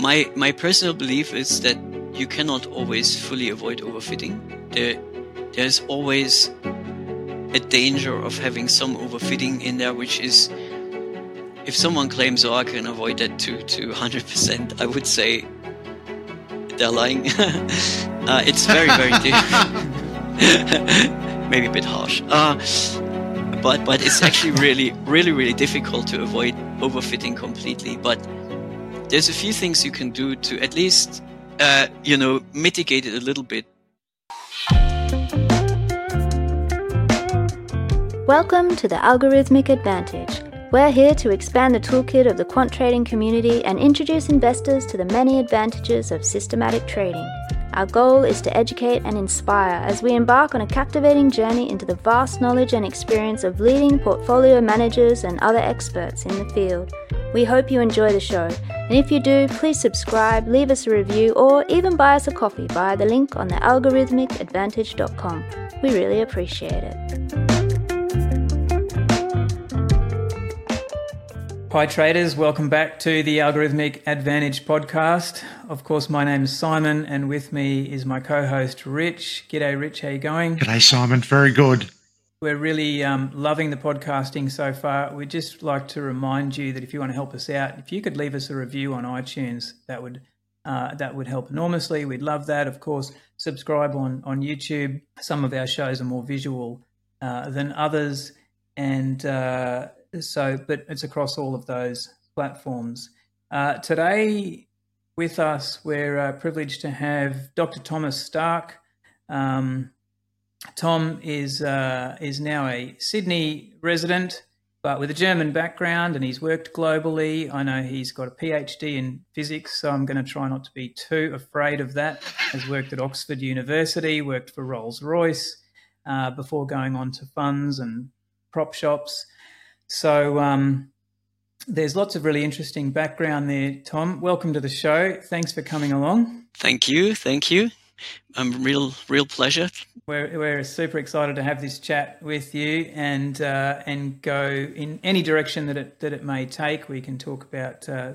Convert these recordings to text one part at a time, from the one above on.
my my personal belief is that you cannot always fully avoid overfitting. There, there's always a danger of having some overfitting in there, which is if someone claims, "Oh, I can avoid that to to 100%," I would say they're lying. uh, it's very very difficult. maybe a bit harsh. Uh, but but it's actually really really really difficult to avoid overfitting completely. But there's a few things you can do to at least uh, you know mitigate it a little bit. Welcome to the Algorithmic Advantage. We're here to expand the toolkit of the quant trading community and introduce investors to the many advantages of systematic trading. Our goal is to educate and inspire as we embark on a captivating journey into the vast knowledge and experience of leading portfolio managers and other experts in the field. We hope you enjoy the show, and if you do, please subscribe, leave us a review, or even buy us a coffee via the link on the algorithmicadvantage.com. We really appreciate it. Hi, traders. Welcome back to the Algorithmic Advantage podcast. Of course, my name is Simon, and with me is my co host, Rich. G'day, Rich. How you going? G'day, Simon. Very good. We're really um, loving the podcasting so far. We'd just like to remind you that if you want to help us out, if you could leave us a review on iTunes, that would uh, that would help enormously. We'd love that. Of course, subscribe on on YouTube. Some of our shows are more visual uh, than others, and uh, so, but it's across all of those platforms. Uh, today, with us, we're uh, privileged to have Dr. Thomas Starke. Um, Tom is uh, is now a Sydney resident, but with a German background, and he's worked globally. I know he's got a PhD in physics, so I'm going to try not to be too afraid of that. Has worked at Oxford University, worked for Rolls Royce uh, before going on to funds and prop shops. So um, there's lots of really interesting background there, Tom. Welcome to the show. Thanks for coming along. Thank you. Thank you. I'm real, real pleasure. We're, we're super excited to have this chat with you and uh, and go in any direction that it that it may take. We can talk about uh,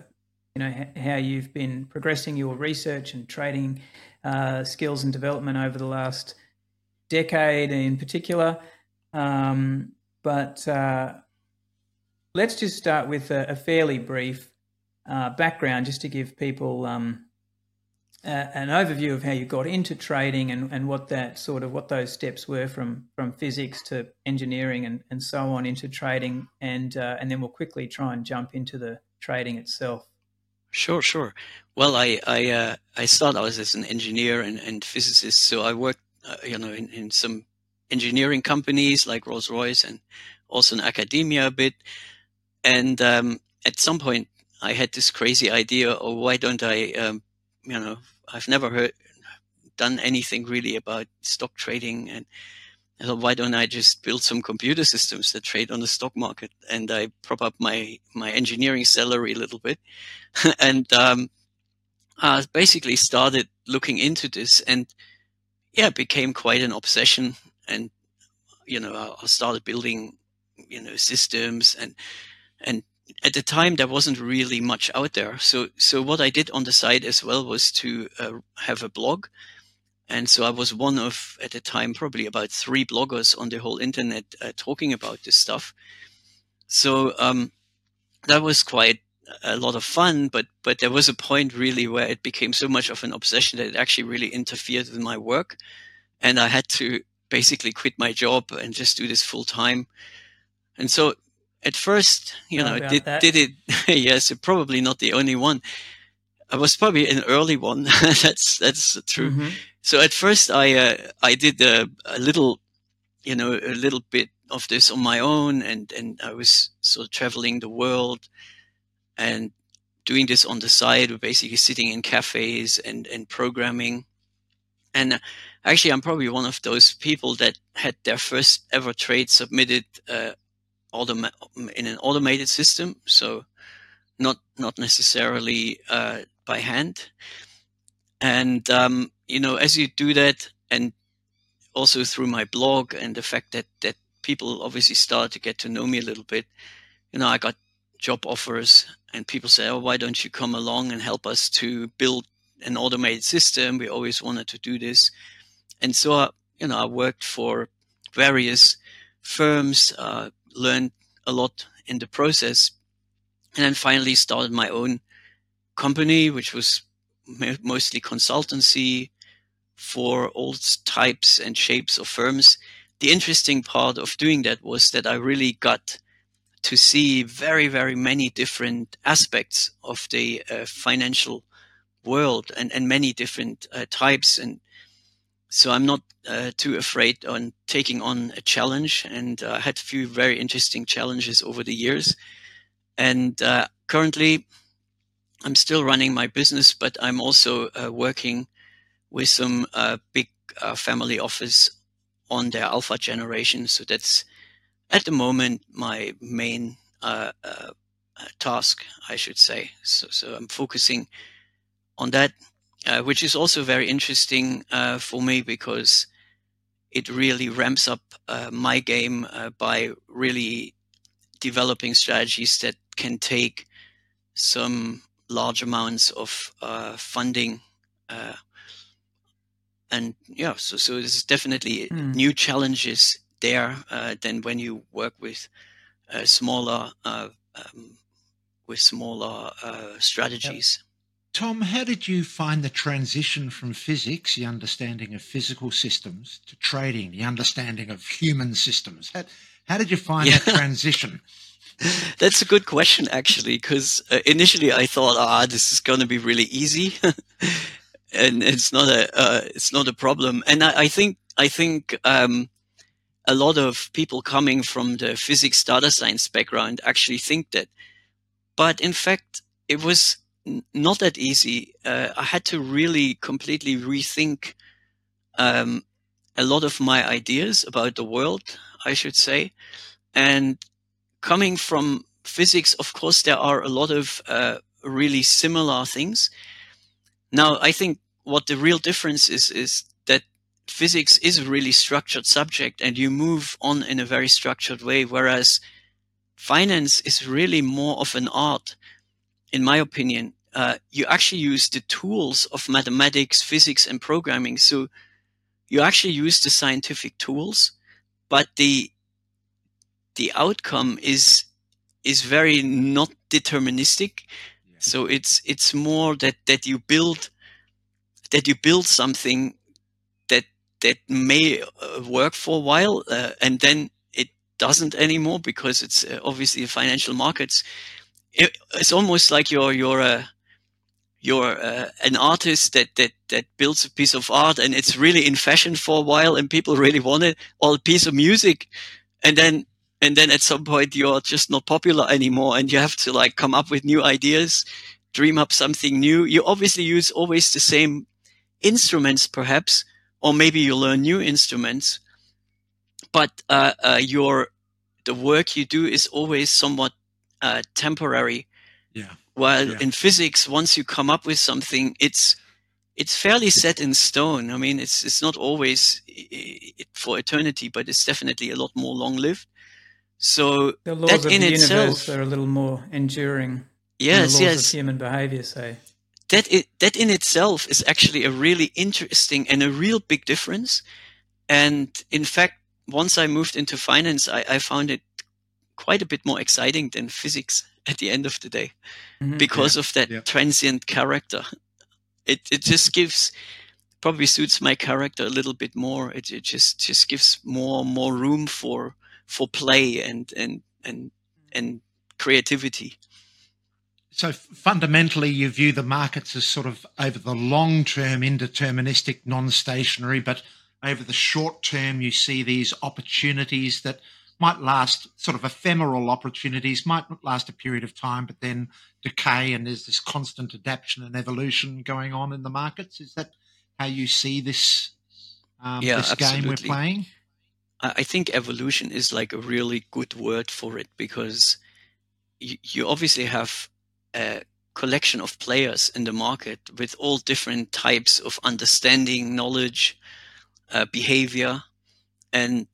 you know how you've been progressing your research and trading uh, skills and development over the last decade in particular. Um, but uh, let's just start with a, a fairly brief uh, background just to give people um, uh, an overview of how you got into trading and, and what that sort of what those steps were from from physics to engineering and, and so on into trading and uh, and then we'll quickly try and jump into the trading itself. Sure, sure. Well, I I uh, I started out as an engineer and, and physicist, so I worked uh, you know in, in some engineering companies like Rolls Royce and also in academia a bit. And um, at some point, I had this crazy idea, oh, why don't I, um, you know, I've never heard, done anything really about stock trading. And I thought, why don't I just build some computer systems that trade on the stock market? And I prop up my, my engineering salary a little bit. and um, I basically started looking into this and yeah, it became quite an obsession. And, you know, I started building, you know, systems and and at the time there wasn't really much out there. So so what I did on the side as well was to uh, have a blog, and so I was one of at the time probably about three bloggers on the whole internet uh, talking about this stuff. So um, that was quite a lot of fun, but but there was a point really where it became so much of an obsession that it actually really interfered with my work, and I had to basically quit my job and just do this full time. And so at first, you know, did, did it, yes, probably not the only one. I was probably an early one. that's, that's true. Mm-hmm. So at first I, uh, I did a, a, little, you know, a little bit of this on my own and, and I was sort of traveling the world and doing this on the side, basically sitting in cafes and, and programming. And uh, actually, I'm probably one of those people that had their first ever trade submitted uh, in an automated system, so not not necessarily uh, by hand. And um, you know, as you do that, and also through my blog and the fact that that people obviously started to get to know me a little bit, you know, I got job offers, and people say, "Oh, why don't you come along and help us to build an automated system?" We always wanted to do this, and so uh, you know, I worked for various firms, uh, learned a lot in the process, and then finally started my own company, which was mostly consultancy for all types and shapes of firms. The interesting part of doing that was that I really got to see very, very many different aspects of the uh, financial world and, and many different uh, types. And so I'm not uh, too afraid on taking on a challenge. And I had a few very interesting challenges over the years. And uh, currently, I'm still running my business, but I'm also uh, working with some uh, big uh, family office on their alpha generation. So that's at the moment my main uh, uh, task, I should say. So, so I'm focusing on that, uh, which is also very interesting uh, for me because it really ramps up uh, my game by really developing strategies that can take some large amounts of funding and yeah, so so there's definitely mm. new challenges there uh, than when you work with uh, smaller uh, um, with smaller uh, strategies. Yep. Tom, how did you find the transition from physics, the understanding of physical systems, to trading, the understanding of human systems? How, how did you find yeah. that transition? That's a good question, actually, because uh, initially I thought, ah, this is going to be really easy. and it's not a uh, it's not a problem. And I, I think I think um, a lot of people coming from the physics data science background actually think that, but in fact, it was not that easy. Uh, I had to really completely rethink um, a lot of my ideas about the world, I should say, and coming from physics, of course, there are a lot of uh, really similar things. Now, I think what the real difference is is that physics is a really structured subject and you move on in a very structured way whereas finance is really more of an art in my opinion uh, you actually use the tools of mathematics physics and programming so you actually use the scientific tools but the the outcome is is very not deterministic yeah. so it's it's more that that you build that you build something that that may uh, work for a while uh, and then it doesn't anymore because it's uh, obviously financial markets. It, it's almost like you're you're a you're uh, an artist that that that builds a piece of art and it's really in fashion for a while and people really want it or a piece of music. And then and then at some point you're just not popular anymore and you have to like come up with new ideas dream up something new. You obviously use always the same instruments perhaps, or maybe you learn new instruments, but uh, uh, your the work you do is always somewhat uh, temporary. Yeah. While yeah. in physics, once you come up with something, it's it's fairly set in stone. I mean, it's it's not always for eternity, but it's definitely a lot more long lived. So the laws that of in the itself, universe are a little more enduring. Yes, the laws yes. Of human behavior, say that it, that in itself is actually a really interesting and a real big difference. And in fact, once I moved into finance, I, I found it quite a bit more exciting than physics at the end of the day mm-hmm. because yeah. of that yeah. transient character. It it just gives probably suits my character a little bit more. It, it just just gives more more room for for play and and and and creativity. So fundamentally, you view the markets as sort of over the long term, indeterministic, non stationary, but over the short term, you see these opportunities that might last, sort of ephemeral opportunities, might last a period of time, but then decay, and there's this constant adaptation and evolution going on in the markets. Is that how you see this, um, yeah, this absolutely. game we're playing? I think evolution is like a really good word for it because you, you obviously have a collection of players in the market with all different types of understanding, knowledge, uh, behavior, and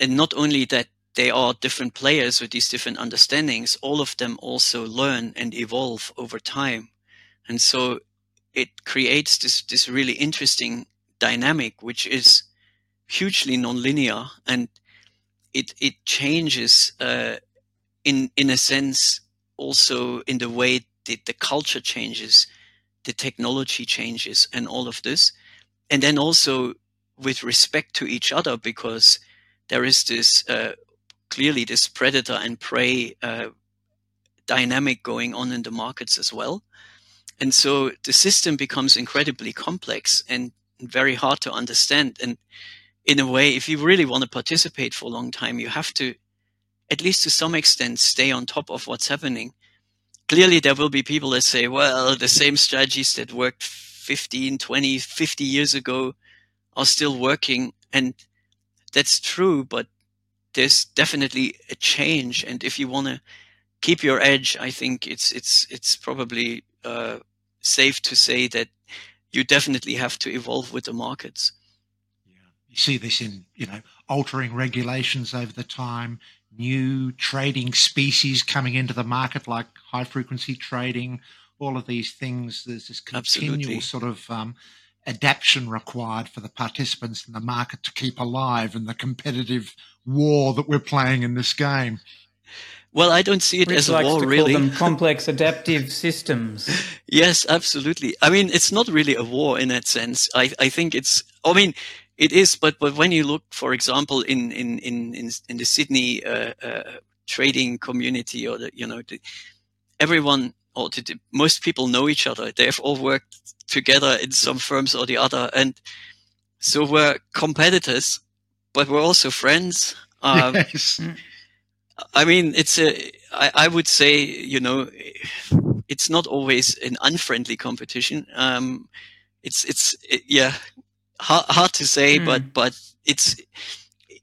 and not only that they are different players with these different understandings, all of them also learn and evolve over time. And so it creates this, this really interesting dynamic, which is hugely nonlinear and it, it changes, uh, in, in a sense, also in the way that the culture changes, the technology changes and all of this. And then also with respect to each other, because there is this, uh, clearly this predator and prey, uh, dynamic going on in the markets as well. And so the system becomes incredibly complex and very hard to understand. And in a way, if you really want to participate for a long time, you have to, at least to some extent, stay on top of what's happening. Clearly, there will be people that say, well, the same strategies that worked 15, 20, 50 years ago are still working. And that's true, but there's definitely a change. And if you want to keep your edge, I think it's, it's, it's probably uh, safe to say that you definitely have to evolve with the markets. Yeah, you see this in you know altering regulations over the time, new trading species coming into the market like high frequency trading, all of these things. There's this continual Absolutely. sort of um, adaptation required for the participants in the market to keep alive in the competitive war that we're playing in this game. Well, I don't see it Rich as a war, really. them complex adaptive systems. yes, absolutely. I mean, it's not really a war in that sense. I, I think it's. I mean, it is, but but when you look, for example, in in in in, in the Sydney uh, uh, trading community, or the you know, the, everyone or the, most people know each other. They've all worked together in some firms or the other, and so we're competitors, but we're also friends. Um, yes. I mean, it's a. I, I would say, you know, it's not always an unfriendly competition. Um, it's it's it, yeah, hard, hard to say, mm. but but it's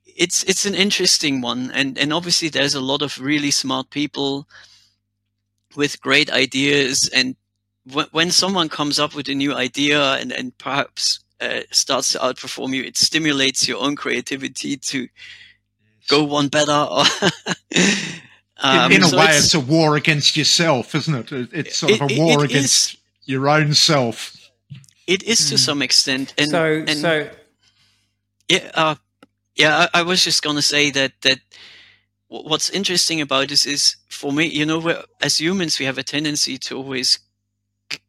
it's it's an interesting one, and and obviously there's a lot of really smart people with great ideas, and w- when someone comes up with a new idea and and perhaps uh, starts to outperform you, it stimulates your own creativity to go one better. um, in, in, a so way, it's, it's, a war against yourself, isn't it? It's sort of a war it, against is, your own self. It is to mm. some extent, and so and, so. Yeah, uh, yeah. I, I, was just gonna say that that what's interesting about this is for me, you know, as humans we have a tendency to always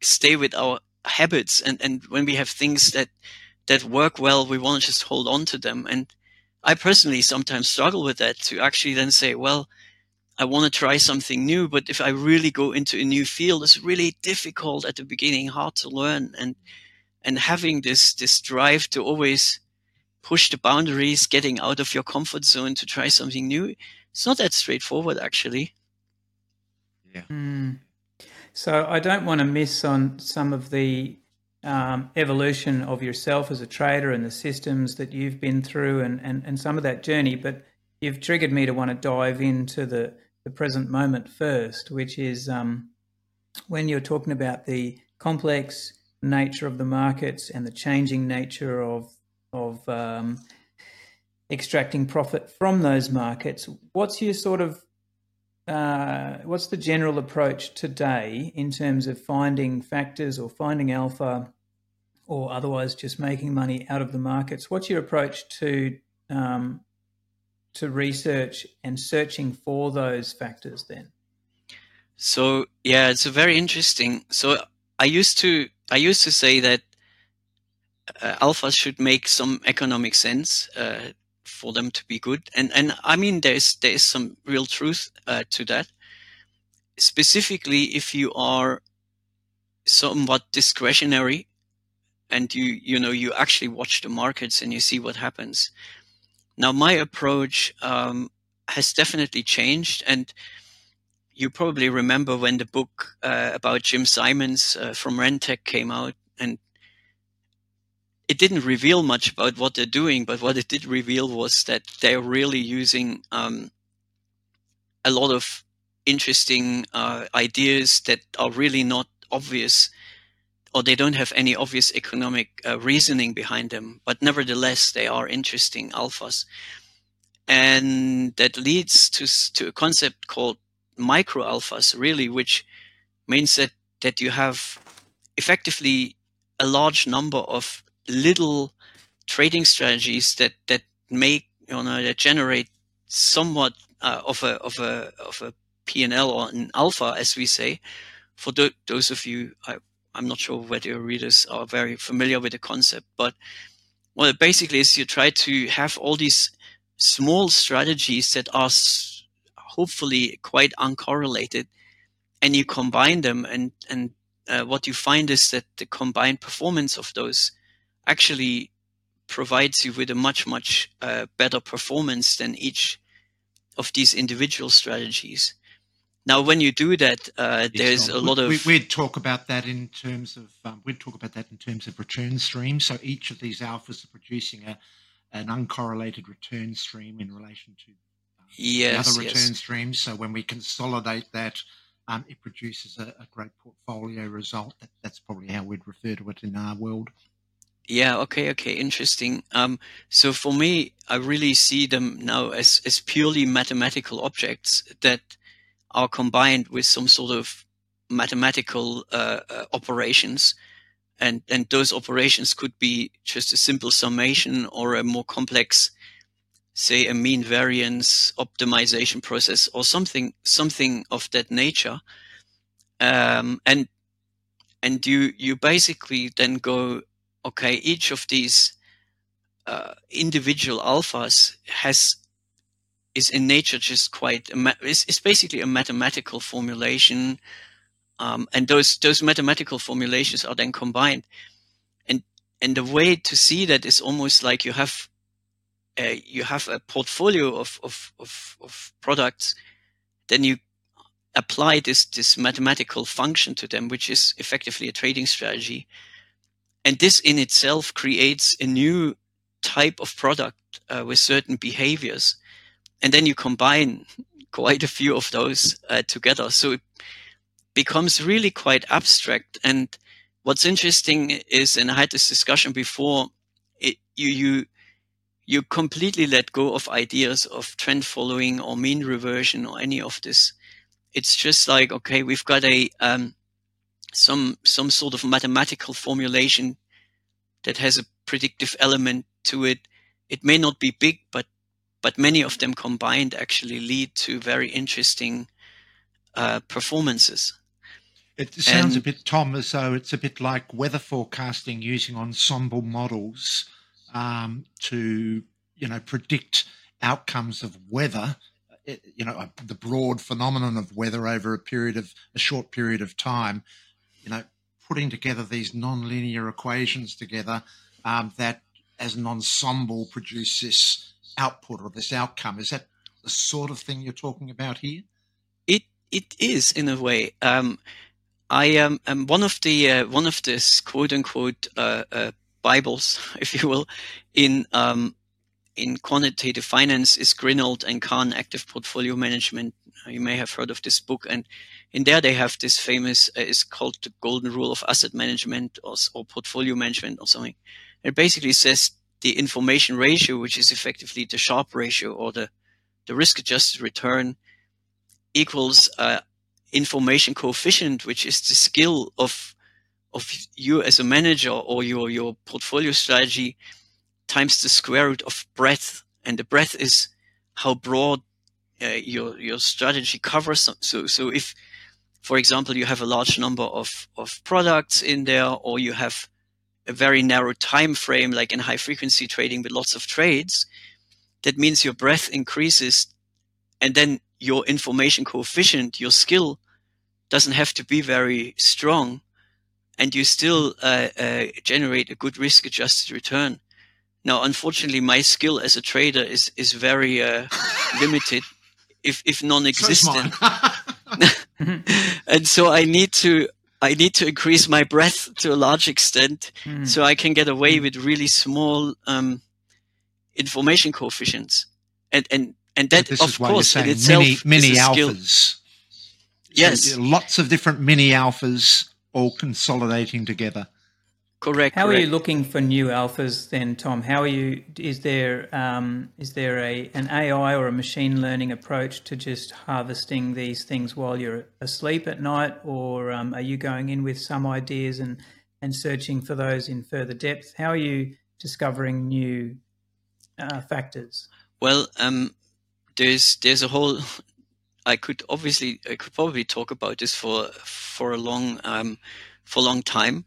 stay with our habits, and and when we have things that that work well, we want to just hold on to them, and I personally sometimes struggle with that to actually then say, well, I want to try something new, but if I really go into a new field, it's really difficult at the beginning, hard to learn, and and having this this drive to always push the boundaries, getting out of your comfort zone to try something new, it's not that straightforward actually. Yeah. Mm. So I don't want to miss on some of the um, evolution of yourself as a trader and the systems that you've been through and, and, and some of that journey. But you've triggered me to want to dive into the, the present moment first, which is um, when you're talking about the complex nature of the markets and the changing nature of, of um, extracting profit from those markets. What's your sort of uh, what's the general approach today in terms of finding factors or finding alpha or otherwise just making money out of the markets? What's your approach to um, to research and searching for those factors then? So yeah, it's a very interesting. So I used to I used to say that uh, alphas should make some economic sense. Uh, for them to be good. And and I mean there's there is some real truth uh, to that. Specifically, if you are somewhat discretionary and you you know you actually watch the markets and you see what happens. Now my approach um, has definitely changed and you probably remember when the book uh, about Jim Simons uh, from Rentech came out, it didn't reveal much about what they're doing, but what it did reveal was that they're really using um, a lot of interesting uh, ideas that are really not obvious or they don't have any obvious economic uh, reasoning behind them, but nevertheless, they are interesting alphas. and that leads to to a concept called micro alphas, really, which means that that you have effectively a large number of little trading strategies that that make you know that generate somewhat uh, of a of a of a P&L or an alpha, as we say. For th- those of you, I, I'm not sure whether your readers are very familiar with the concept, but it basically is you try to have all these small strategies that are s- hopefully quite uncorrelated, and you combine them, and and uh, what you find is that the combined performance of those actually provides you with a much much uh, better performance than each of these individual strategies. Now, when you do that, uh, there's a lot of. We, would talk about that in terms of. Um, we'd talk about that in terms of return streams. So each of these alphas are producing a an uncorrelated return stream in relation to um, yes, other return yes. streams. So when we consolidate that, um, it produces a, a, great portfolio result. That, that's probably how we'd refer to it in our world. Yeah. Okay. Okay. Interesting. Um, so for me, I really see them now as as purely mathematical objects that are combined with some sort of mathematical uh, uh, operations, and and those operations could be just a simple summation or a more complex, say, a mean variance optimization process or something something of that nature. Um, and and you you basically then go okay, each of these uh, individual alphas has is in nature just quite it's, it's basically a mathematical formulation, um, and those those mathematical formulations are then combined, and and the way to see that is almost like you have a, you have a portfolio of, of, of, of products, then you apply this this mathematical function to them, which is effectively a trading strategy and this in itself creates a new type of product uh, with certain behaviors. And then you combine quite a few of those uh, together. So it becomes really quite abstract. And what's interesting is and i had this discussion before it, you you you completely let go of ideas of trend following or mean reversion or any of this. It's just like okay we've got a um, some some sort of mathematical formulation that has a predictive element to it. It may not be big, but but many of them combined actually lead to very interesting uh, performances. It sounds and, a bit, Tom, as though it's a bit like weather forecasting using ensemble models um, to, you know, predict outcomes of weather. You know, the broad phenomenon of weather over a period of a short period of time you know, putting together these non-linear equations together um, that, as an ensemble, produce this output or this outcome. Is that the sort of thing you're talking about here? It it is in a way. Um, I am one of the uh, one of this quote unquote uh, uh, Bibles, if you will, in um, in quantitative finance is Grinold and Kahn Active Portfolio Management. You may have heard of this book, and in there they have this famous uh, it's called the golden rule of asset management or, or portfolio management or something. It basically says the information ratio which is effectively the Sharpe ratio or the the risk adjusted return equals uh, information coefficient which is the skill of of you as a manager or your your portfolio strategy times the square root of breadth. And the breadth is how broad uh, your your strategy covers so so if for example, you have a large number of, of products in there, or you have a very narrow time frame, like in high frequency trading with lots of trades, that means your breadth increases and then your information coefficient, your skill doesn't have to be very strong and you still uh, uh, generate a good risk adjusted return. Now, unfortunately, my skill as a trader is, is very uh, limited, if, if non-existent. So and so I need to I need to increase my breadth to a large extent mm. so I can get away with really small um, information coefficients. And and and that this of course in itself mini, mini is alphas. Yes. So lots of different mini alphas all consolidating together. Correct. How correct. are you looking for new alphas then, Tom? How are you? Is there um, is there a an AI or a machine learning approach to just harvesting these things while you're asleep at night, or um, are you going in with some ideas and and searching for those in further depth? How are you discovering new uh, factors? Well, um, there's there's a whole. I could obviously I could probably talk about this for for a long um, for a long time.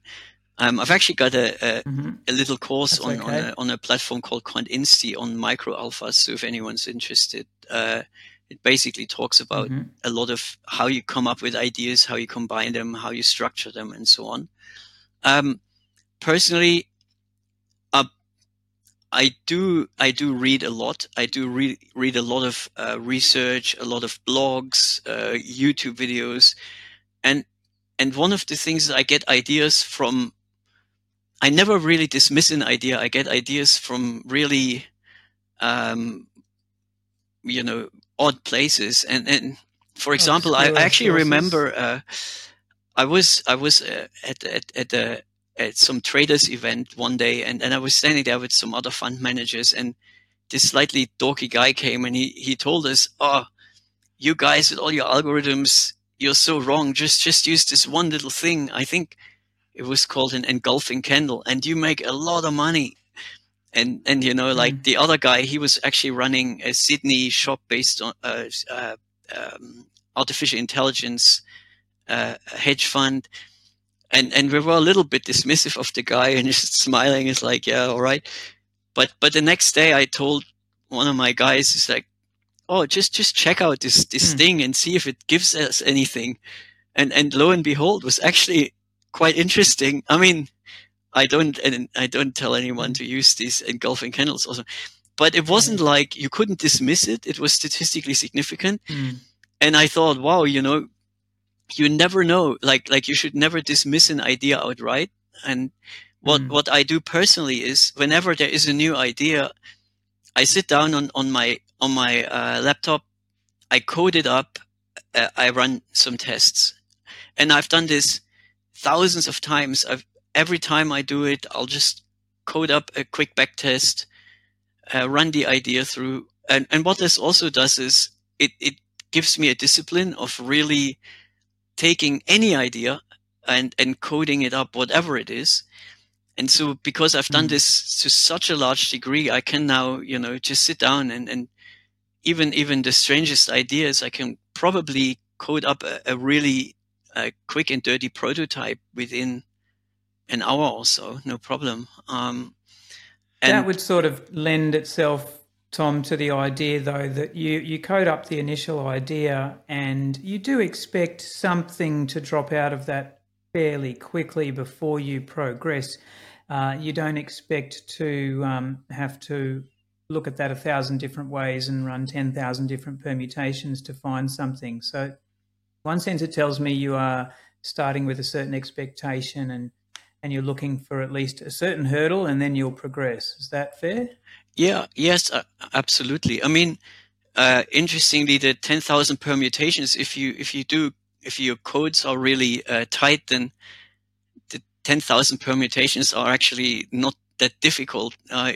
Um, I've actually got a a, mm-hmm. a little course That's on okay. on, a, on, a, platform called QuantInsti on micro alphas. So if anyone's interested, uh, it basically talks about mm-hmm. a lot of how you come up with ideas, how you combine them, how you structure them, and so on. Um, personally, I do I do read a lot. I do read read a lot of uh, research, a lot of blogs, uh, YouTube videos, and and one of the things that I get ideas from. I never really dismiss an idea. I get ideas from really, um, you know, odd places. And and for example, I, I, actually remember uh, I was I was uh, at at at the at some traders event one day and, and I was standing there with some other fund managers and this slightly dorky guy came and he, he told us, Oh, you guys with all your algorithms, you're so wrong. Just, just use this one little thing. I think it was called an engulfing candle and you make a lot of money. And, and, you know, like mm. the other guy, he was actually running a Sydney shop based on, uh, uh, um, artificial intelligence, uh, hedge fund and and we were a little bit dismissive of the guy and just smiling is like yeah all right but but the next day i told one of my guys is like oh just just check out this this mm. thing and see if it gives us anything and and lo and behold was actually quite interesting i mean i don't and i don't tell anyone to use these engulfing candles also but it wasn't like you couldn't dismiss it it was statistically significant mm. and i thought wow you know you never know. Like like you should never dismiss an idea outright. And what mm. what I do personally is whenever there is a new idea, I sit down on on my on my uh, laptop, I code it up, uh, I run some tests, and I've done this thousands of times. I've, every time I do it, I'll just code up a quick back test, uh, run the idea through, and and what this also does is it it gives me a discipline of really taking any idea and, and coding it up, whatever it is. And so because I've done mm. this to such a large degree, I can now, you know, just sit down and, and even, even the strangest ideas, I can probably code up a, a really uh, quick and dirty prototype within an hour or so, no problem. Um, that would sort of lend itself Tom, to the idea though that you, you code up the initial idea and you do expect something to drop out of that fairly quickly before you progress. Uh, you don't expect to um, have to look at that a thousand different ways and run 10,000 different permutations to find something. So, one sense, it tells me you are starting with a certain expectation and, and you're looking for at least a certain hurdle and then you'll progress. Is that fair? Yeah, yes, uh, absolutely. I mean, uh, interestingly, the 10,000 permutations, if you, if you do, if your codes are really uh, tight, then the 10,000 permutations are actually not that difficult. Uh,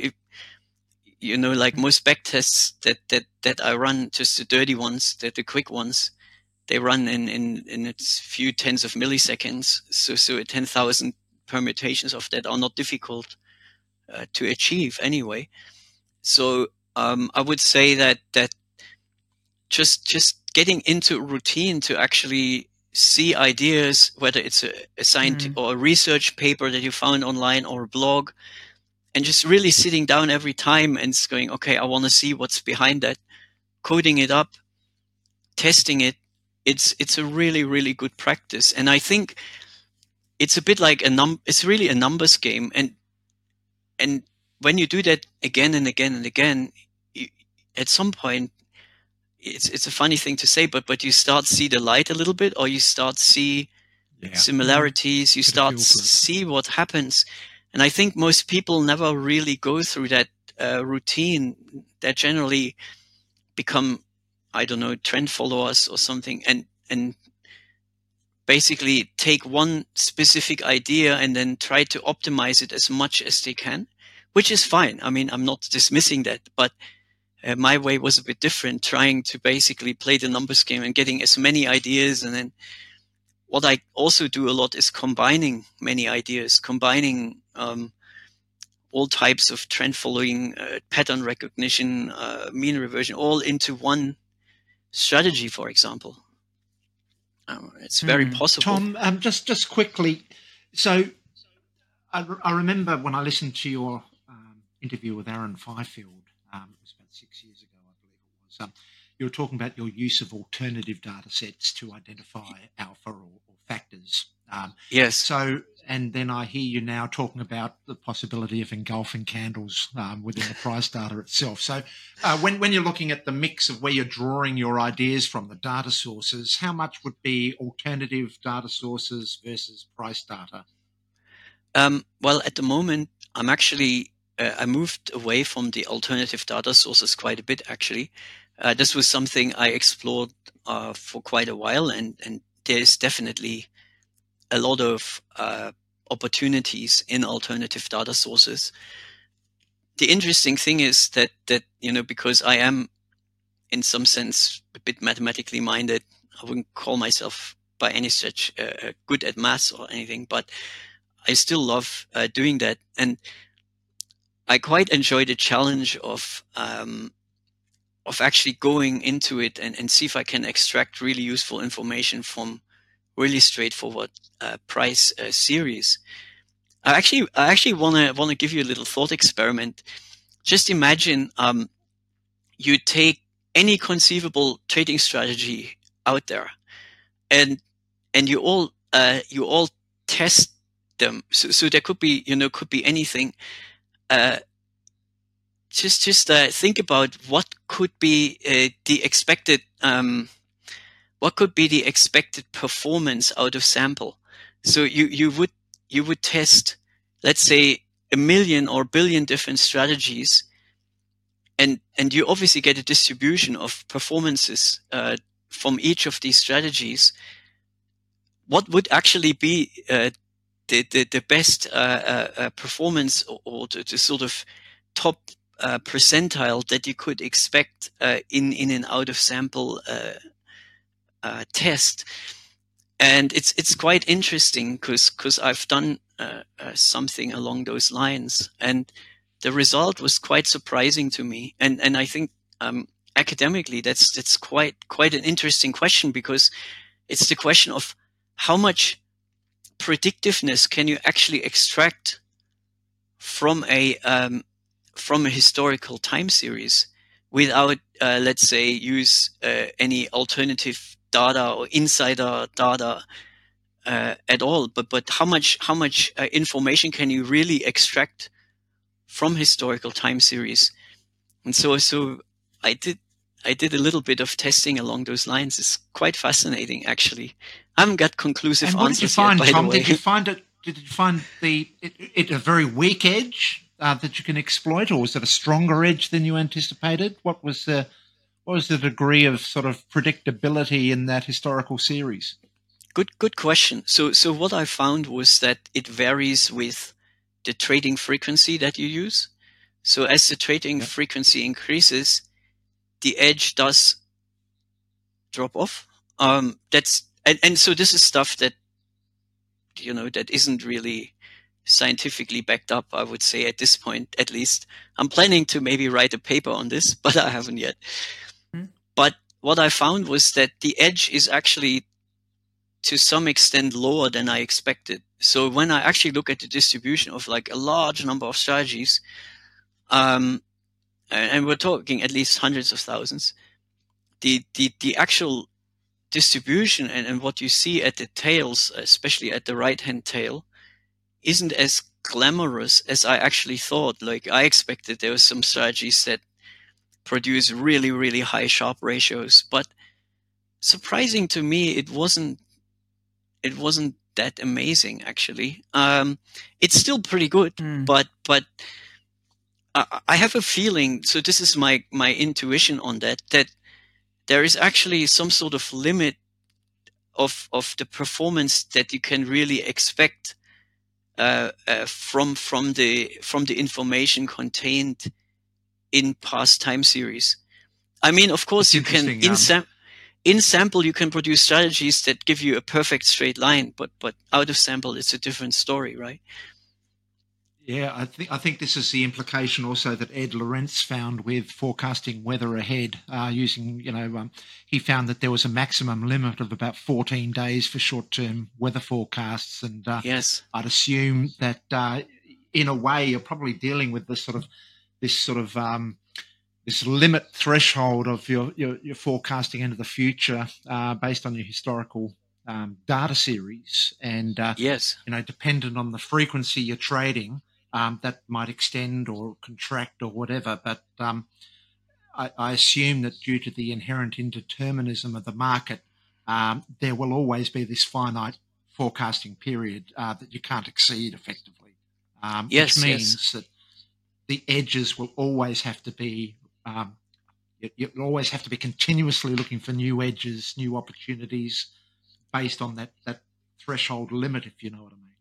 you know, like most back tests that, that, that I run, just the dirty ones, the quick ones, they run in, in, in a few tens of milliseconds. So, so 10,000 permutations of that are not difficult uh, to achieve anyway. So um, I would say that that just just getting into routine to actually see ideas, whether it's a, a science mm. or a research paper that you found online or a blog, and just really sitting down every time and going, okay, I want to see what's behind that, coding it up, testing it. It's it's a really really good practice, and I think it's a bit like a num. It's really a numbers game, and and when you do that again and again and again, you, at some point, it's it's a funny thing to say, but but you start see the light a little bit, or you start see yeah. similarities. You start see what happens, and I think most people never really go through that uh, routine. That generally become, I don't know, trend followers or something, and and basically take one specific idea and then try to optimize it as much as they can, which is fine. I mean, I'm not dismissing that, but uh, my way was a bit different, trying to basically play the numbers game and getting as many ideas. And then what I also do a lot is combining many ideas, combining um, all types of trend following, uh, pattern recognition, uh, mean reversion, all into one strategy, for example. Um, it's very mm. possible. Tom, um, just just quickly, so I, I, remember when I listened to your um, interview with Aaron Fifield, um, it was about six years ago, I believe it was. Um, you were talking about your use of alternative data sets to identify alpha or, or factors. Um, yes. So and then I hear you now talking about the possibility of engulfing candles um, within the price data itself. So, uh, when when you're looking at the mix of where you're drawing your ideas from, the data sources, how much would be alternative data sources versus price data? Um, well, at the moment, I'm actually uh, I moved away from the alternative data sources quite a bit. Actually, uh, this was something I explored uh, for quite a while, and and there is definitely a lot of uh, opportunities in alternative data sources. The interesting thing is that that you know because I am in some sense a bit mathematically minded, I wouldn't call myself by any stretch uh, good at maths or anything, but I still love uh, doing that, and I quite enjoy the challenge of um, of actually going into it and, and see if I can extract really useful information from really straightforward uh, price uh, series. I actually, I actually want to want to give you a little thought experiment. Just imagine um, you take any conceivable trading strategy out there, and and you all uh, you all test them. So, so there could be you know could be anything. Uh, just just uh, think about what could be uh, the expected um, what could be the expected performance out of sample? So you, you would, you would test, let's say a million or billion different strategies and, and you obviously get a distribution of performances, uh, from each of these strategies. What would actually be, uh, the, the, the best, uh, uh, uh performance or, or the, the, sort of top uh, percentile that you could expect in in an out of sample uh, test. And it's it's quite interesting because because I've done uh, uh, something along those lines, and the result was quite surprising to me. And and I think um, academically that's that's quite quite an interesting question because it's the question of how much predictiveness can you actually extract from a um, from a historical time series without, uh, let's say, use uh, any alternative data or insider data uh, at all. But but how much how much uh, information can you really extract from historical time series? And so so I did I did a little bit of testing along those lines. It's quite fascinating, actually. I haven't got conclusive and what answers did you find, yet, Tom? Did you find it? Did you find the it, it a very weak edge uh, that you can exploit, or was it a stronger edge than you anticipated? What was the what was the degree of sort of predictability in that historical series? Good, good question. So, so what I found was that it varies with the trading frequency that you use. So as the trading yep. frequency increases, the edge does drop off. Um, that's, and, and so this is stuff that, you know, that isn't really scientifically backed up, I would say at this point, at least. I'm planning to maybe write a paper on this, but I haven't yet. But what I found was that the edge is actually to some extent lower than I expected. So when I actually look at the distribution of like a large number of strategies, um, and we're talking at least hundreds of thousands, the, the, the actual distribution and, and what you see at the tails, especially at the right hand tail, isn't as glamorous as I actually thought. Like I expected there were some strategies that produce really, really high Sharpe ratios. But surprising to me, it wasn't, it wasn't that amazing actually. Um, it's still pretty good, mm. but, but I, I have a feeling, so this is my, my intuition on that, that there is actually some sort of limit of of the performance that you can really expect uh, uh, from from the from the information contained in past time series. I mean, of course, you can in, sam- in sample you can produce strategies that give you a perfect straight line, but but out of sample it's a different story, right? Yeah, I think I think this is the implication also that Ed Lorenz found with forecasting weather ahead. Uh, using you know, um, he found that there was a maximum limit of about 14 days for short-term weather forecasts, and uh, yes, I'd assume that uh, in a way you're probably dealing with this sort of this sort of um, this limit threshold of your, your, your forecasting into the future uh, based on your historical um, data series, and uh, yes, you know, dependent on the frequency you're trading um, that might extend or contract or whatever. But um, I, I, assume that due to the inherent indeterminism of the market, um, there will always be this finite forecasting period uh, that you can't exceed effectively. Um, yes, which means yes. that the edges will always have to be um, you, you always have to be continuously looking for new edges, new opportunities based on that that threshold limit, if you know what I mean.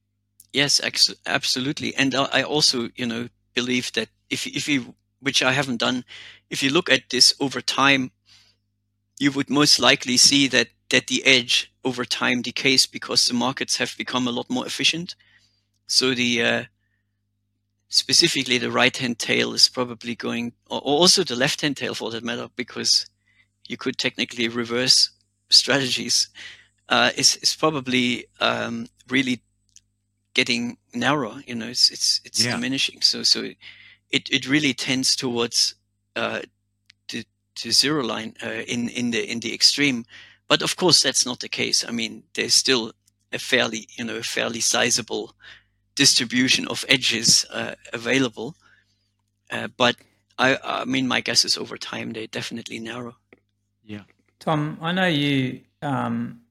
Yes, ex- absolutely. And I also, you know, believe that if if you, which I haven't done, if you look at this over time, you would most likely see that that the edge over time decays because the markets have become a lot more efficient. So the uh, specifically the right hand tail is probably going, or also the left hand tail for that matter, because you could technically reverse strategies. Uh, is is probably um, really getting narrow. You know, it's it's it's yeah. diminishing. So so it it really tends towards uh, the to zero line uh, in in the in the extreme. But of course, that's not the case. I mean, there's still a fairly you know a fairly sizable distribution of edges uh, available. Uh, but I I mean, my guess is over time they definitely narrow. Yeah. Tom, I know you um,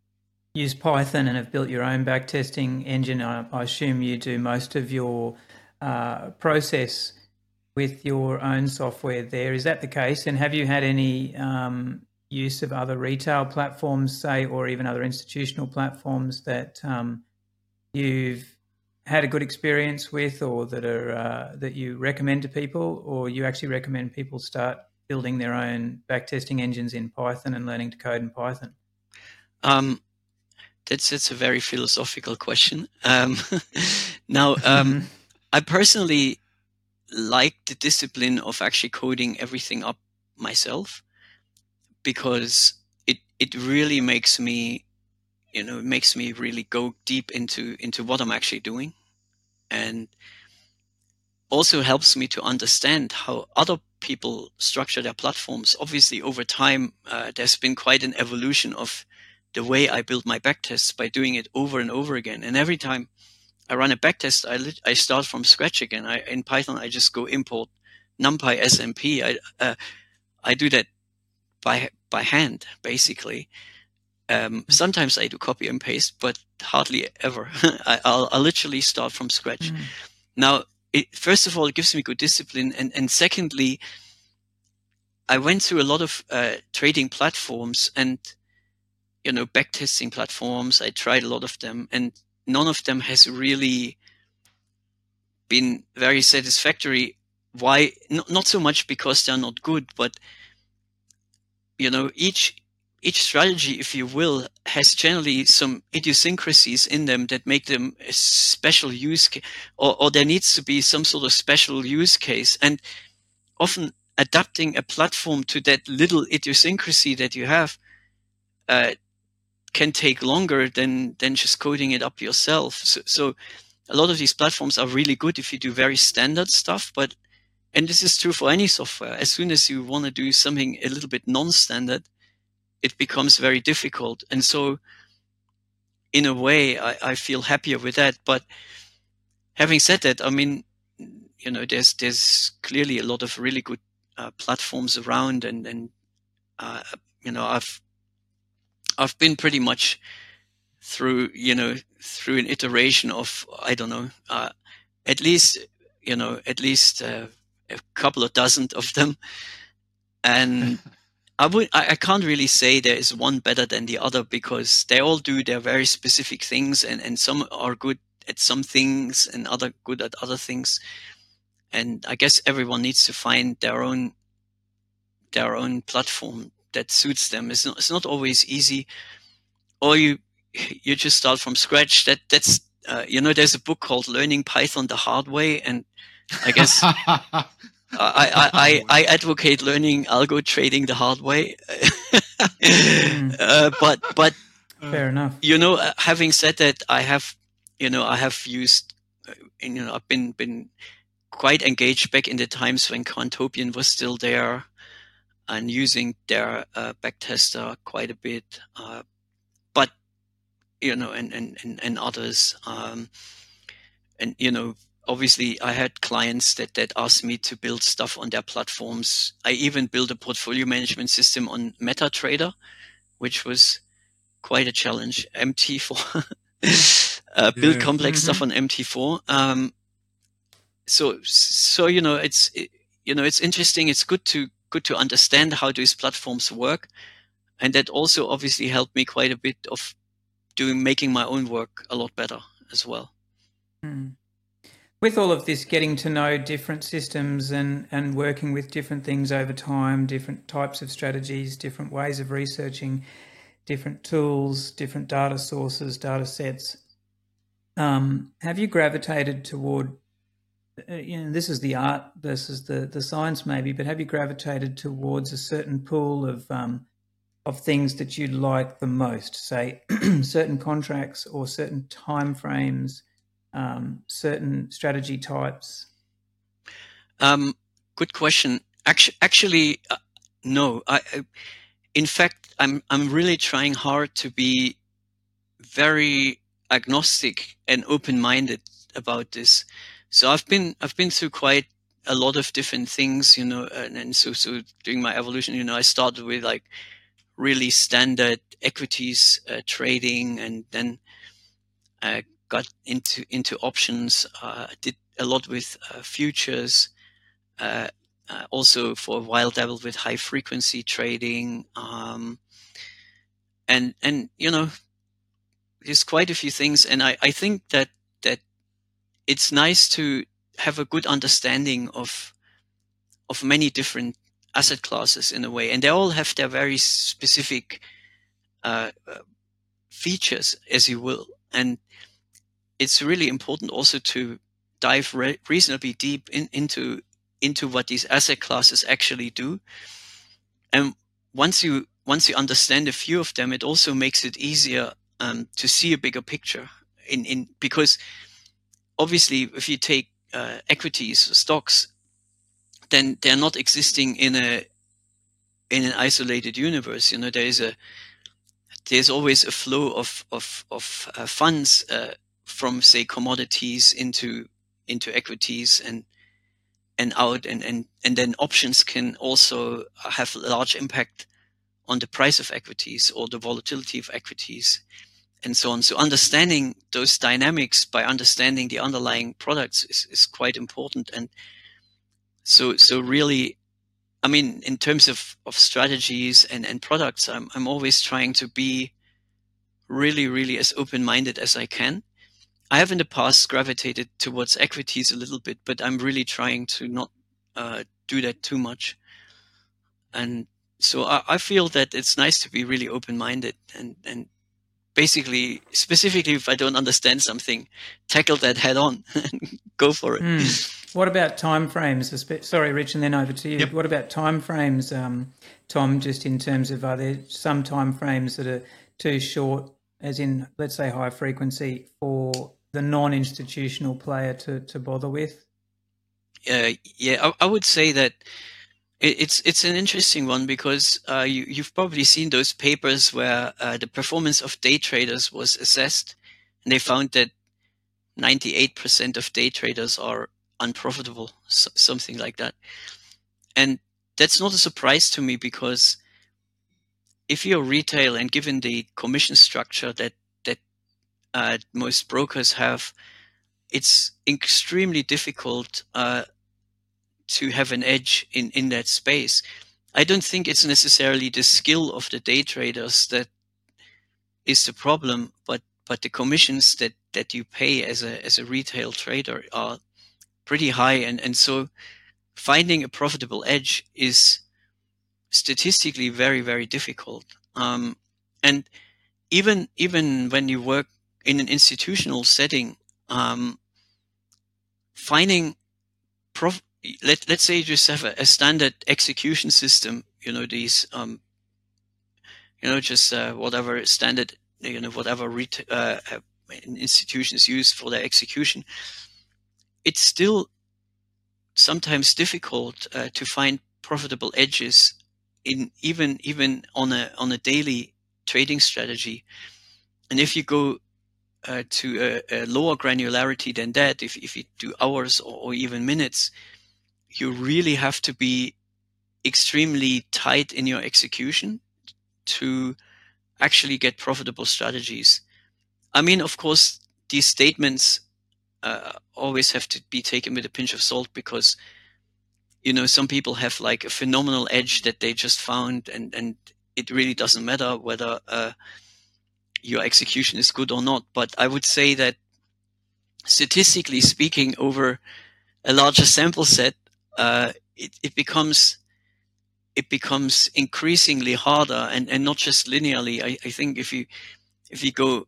use Python and have built your own backtesting engine. I, I assume you do most of your uh, process with your own software there. Is that the case? And have you had any um, use of other retail platforms, say, or even other institutional platforms that um, you've had a good experience with, or that are uh, that you recommend to people, or you actually recommend people start building their own backtesting engines in Python and learning to code in Python? Um, that's that's a very philosophical question. Um, now, um, I personally like the discipline of actually coding everything up myself because it it really makes me, you know, it makes me really go deep into into what I'm actually doing, and also helps me to understand how other people structure their platforms. Obviously, over time, uh, there's been quite an evolution of the way I build my backtests by doing it over and over again. And every time I run a backtest, I lit- I start from scratch again. I, in Python, I just go import NumPy as np. I uh, I do that by by hand basically. Um, sometimes I do copy and paste, but hardly ever. I, will I'll literally start from scratch. Mm. Now, it, first of all, it gives me good discipline, and and secondly, I went through a lot of uh, trading platforms and you know backtesting platforms. I tried a lot of them, and none of them has really been very satisfactory. Why? Not, not so much because they're not good, but you know each each strategy, if you will, has generally some idiosyncrasies in them that make them a special use case, or, or there needs to be some sort of special use case. And often adapting a platform to that little idiosyncrasy that you have uh, can take longer than than just coding it up yourself. So, so a lot of these platforms are really good if you do very standard stuff, but and this is true for any software. As soon as you want to do something a little bit non-standard, it becomes very difficult. And so, in a way, I, I feel happier with that. But having said that, I mean, you know, there's there's clearly a lot of really good uh, platforms around, and and uh, you know, I've I've been pretty much through, you know, through an iteration of, I don't know, uh, at least, you know, at least uh, a couple of dozen of them. And, I would I, can't really say there is one better than the other because they all do their very specific things and, and some are good at some things and other good at other things. And I guess everyone needs to find their own their own platform that suits them. It's not it's not always easy. Or you you just start from scratch. That that's uh, you know there's a book called Learning Python the Hard Way and I guess I, I, I, advocate learning algo trading the hard way. mm. uh, but but fair enough. You know, uh, having said that, I have you know I have used uh, you know I've been been quite engaged back in the times when Quantopian was still there and using their uh, backtester quite a bit. Uh, but you know, and and and, and others. Um, and you know obviously I had clients that, that asked me to build stuff on their platforms. I even built a portfolio management system on MetaTrader, which was quite a challenge. MT4, uh, build yeah. complex mm-hmm. stuff on MT4. Um, so, so, you know, it's, it, you know, it's interesting. It's good to, good to understand how these platforms work. And that also obviously helped me quite a bit of doing, making my own work a lot better as well. Mm with all of this, getting to know different systems and, and working with different things over time, different types of strategies, different ways of researching, different tools, different data sources, data sets, um, have you gravitated toward, uh, you know, this is the art versus the, the science maybe, but have you gravitated towards a certain pool of, um, of things that you like the most, say certain contracts or certain time frames? Um, certain strategy types? Um, good question. Actually, actually uh, no. I, I, in fact, I'm I'm really trying hard to be very agnostic and open-minded about this. So I've been I've been through quite a lot of different things, you know, and, and so so during my evolution, you know, I started with like really standard equities uh, trading, and then uh, got into into options. Uh, did a lot with uh, futures. Uh, uh, also, for a while, dabbled with high frequency trading. Um, and and you know, there's quite a few things. And I, I think that that it's nice to have a good understanding of of many different asset classes in a way, and they all have their very specific uh, uh features, as you will. And it's really important also to dive re- reasonably deep in, into into what these asset classes actually do. And once you once you understand a few of them, it also makes it easier um, to see a bigger picture. In in because obviously, if you take uh, equities, stocks, then they're not existing in a in an isolated universe. You know, there is a there's always a flow of of of uh, funds uh, from say commodities into into equities and and out and and and then options can also have a large impact on the price of equities or the volatility of equities and so on. So understanding those dynamics by understanding the underlying products is, is quite important and so so really i mean in terms of of strategies and and products i'm i'm always trying to be really really as open minded as i can I have in the past gravitated towards equities a little bit, but I'm really trying to not uh, do that too much. And so I, I, feel that it's nice to be really open-minded and, and basically, specifically if I don't understand something, tackle that head on and go for it. Mm. What about time frames? Sorry, Rich, and then over to you. Yep. What about time frames, um, Tom? Just in terms of are there some time frames that are too short, as in let's say high frequency, for the non-institutional player to to bother with? Uh, yeah, I, I, would say that it, it's it's an interesting one because uh, you you've probably seen those papers where uh, the performance of day traders was assessed, and they found that 98% of day traders are unprofitable, so, something like that, and that's not a surprise to me because if you're retail and given the commission structure that uh, most brokers have, it's extremely difficult uh, to have an edge in, in that space. I don't think it's necessarily the skill of the day traders that is the problem, but but the commissions that that you pay as a as a retail trader are pretty high, and and so finding a profitable edge is statistically very very difficult. Um, and even even when you work in an institutional setting, um, finding prof- let let's say you just have a, a, standard execution system. You know these um, you know just uh, whatever standard you know whatever ret- uh, uh institutions use for their execution. It's still sometimes difficult uh, to find profitable edges in even even on a on a daily trading strategy. And if you go uh, to a, a, lower granularity than that, if if you do hours or, or even minutes, you really have to be extremely tight in your execution to actually get profitable strategies. I mean, of course, these statements uh, always have to be taken with a pinch of salt because you know some people have like a phenomenal edge that they just found and and it really doesn't matter whether uh, your execution is good or not but i would say that statistically speaking over a larger sample set uh, it, it becomes it becomes increasingly harder and, and not just linearly I, I think if you if you go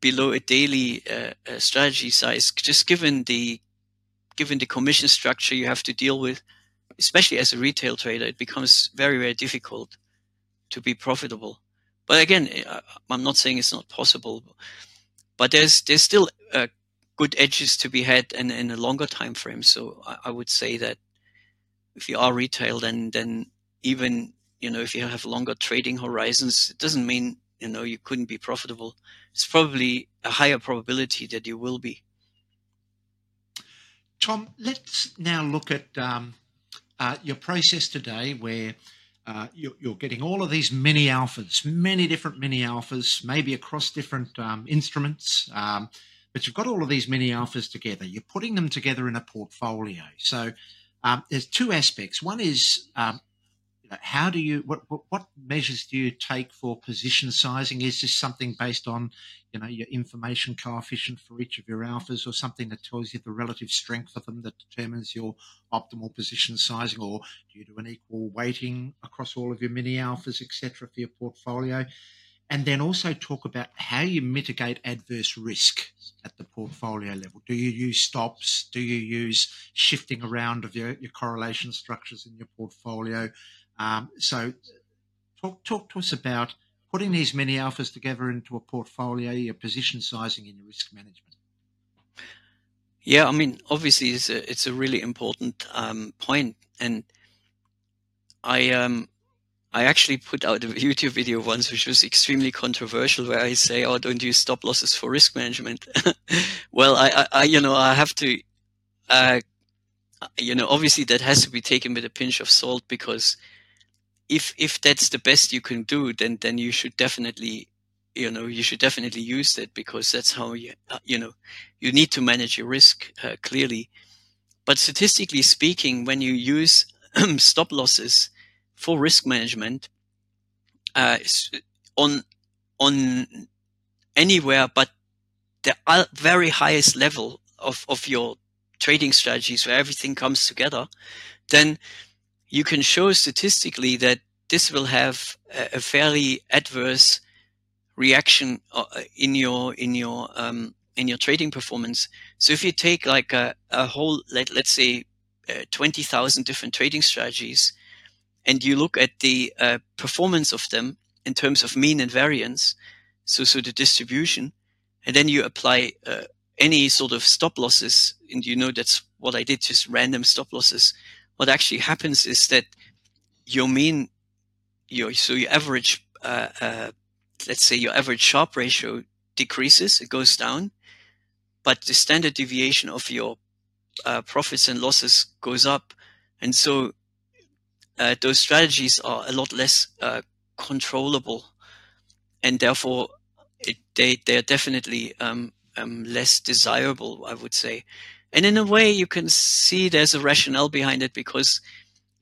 below a daily uh, uh, strategy size, just given the given the commission structure you have to deal with, especially as a retail trader, it becomes very very difficult to be profitable. But again, uh, I'm not saying it's not possible, but there's there's still uh, good edges to be had in, in a longer time frame. So I, I would say that if you are retail, then then even you know if you have longer trading horizons, it doesn't mean you know you couldn't be profitable it's probably a higher probability that you will be tom let's now look at um, uh, your process today where uh, you're, you're, getting all of these mini alphas many different mini alphas maybe across different um, instruments um, but you've got all of these mini alphas together. You're putting them together in a portfolio. So um, there's two aspects. One is um, how do you what, what, measures do you take for position sizing? Is this something based on you know your information coefficient for each of your alphas, or something that tells you the relative strength of them that determines your optimal position sizing, or do you do an equal weighting across all of your mini alphas, etc., for your portfolio? And then also talk about how you mitigate adverse risk at the portfolio level. Do you use stops? Do you use shifting around of your, your correlation structures in your portfolio? Um, so, talk talk to us about putting these mini alphas together into a portfolio, your position sizing, and your risk management. Yeah, I mean, obviously, it's a it's a really important um, point, and I um I actually put out a YouTube video once, which was extremely controversial, where I say, "Oh, don't use stop losses for risk management." well, I, I, you know I have to, uh, you know, obviously that has to be taken with a pinch of salt because if if that's the best you can do, then then you should definitely you know you should definitely use that because that's how you uh, you know you need to manage your risk uh, clearly. But statistically speaking, when you use stop losses for risk management uh, on on anywhere but the very highest level of, of your trading strategies where everything comes together, then you can show statistically that this will have a, fairly adverse reaction uh, in your in your um, in your trading performance. So if you take like a, a whole let let's say uh, twenty thousand different trading strategies, and you look at the uh, performance of them in terms of mean and variance, so so the distribution, and then you apply uh, any sort of stop losses, and you know that's what I did, just random stop losses what actually happens is that your mean, your so your average, uh, uh, let's say your average Sharpe ratio decreases, it goes down, but the standard deviation of your uh, profits and losses goes up, and so uh, those strategies are a lot less uh, controllable, and therefore it, they they are definitely um, um, less desirable, I would say. And in a way, you can see there's a rationale behind it because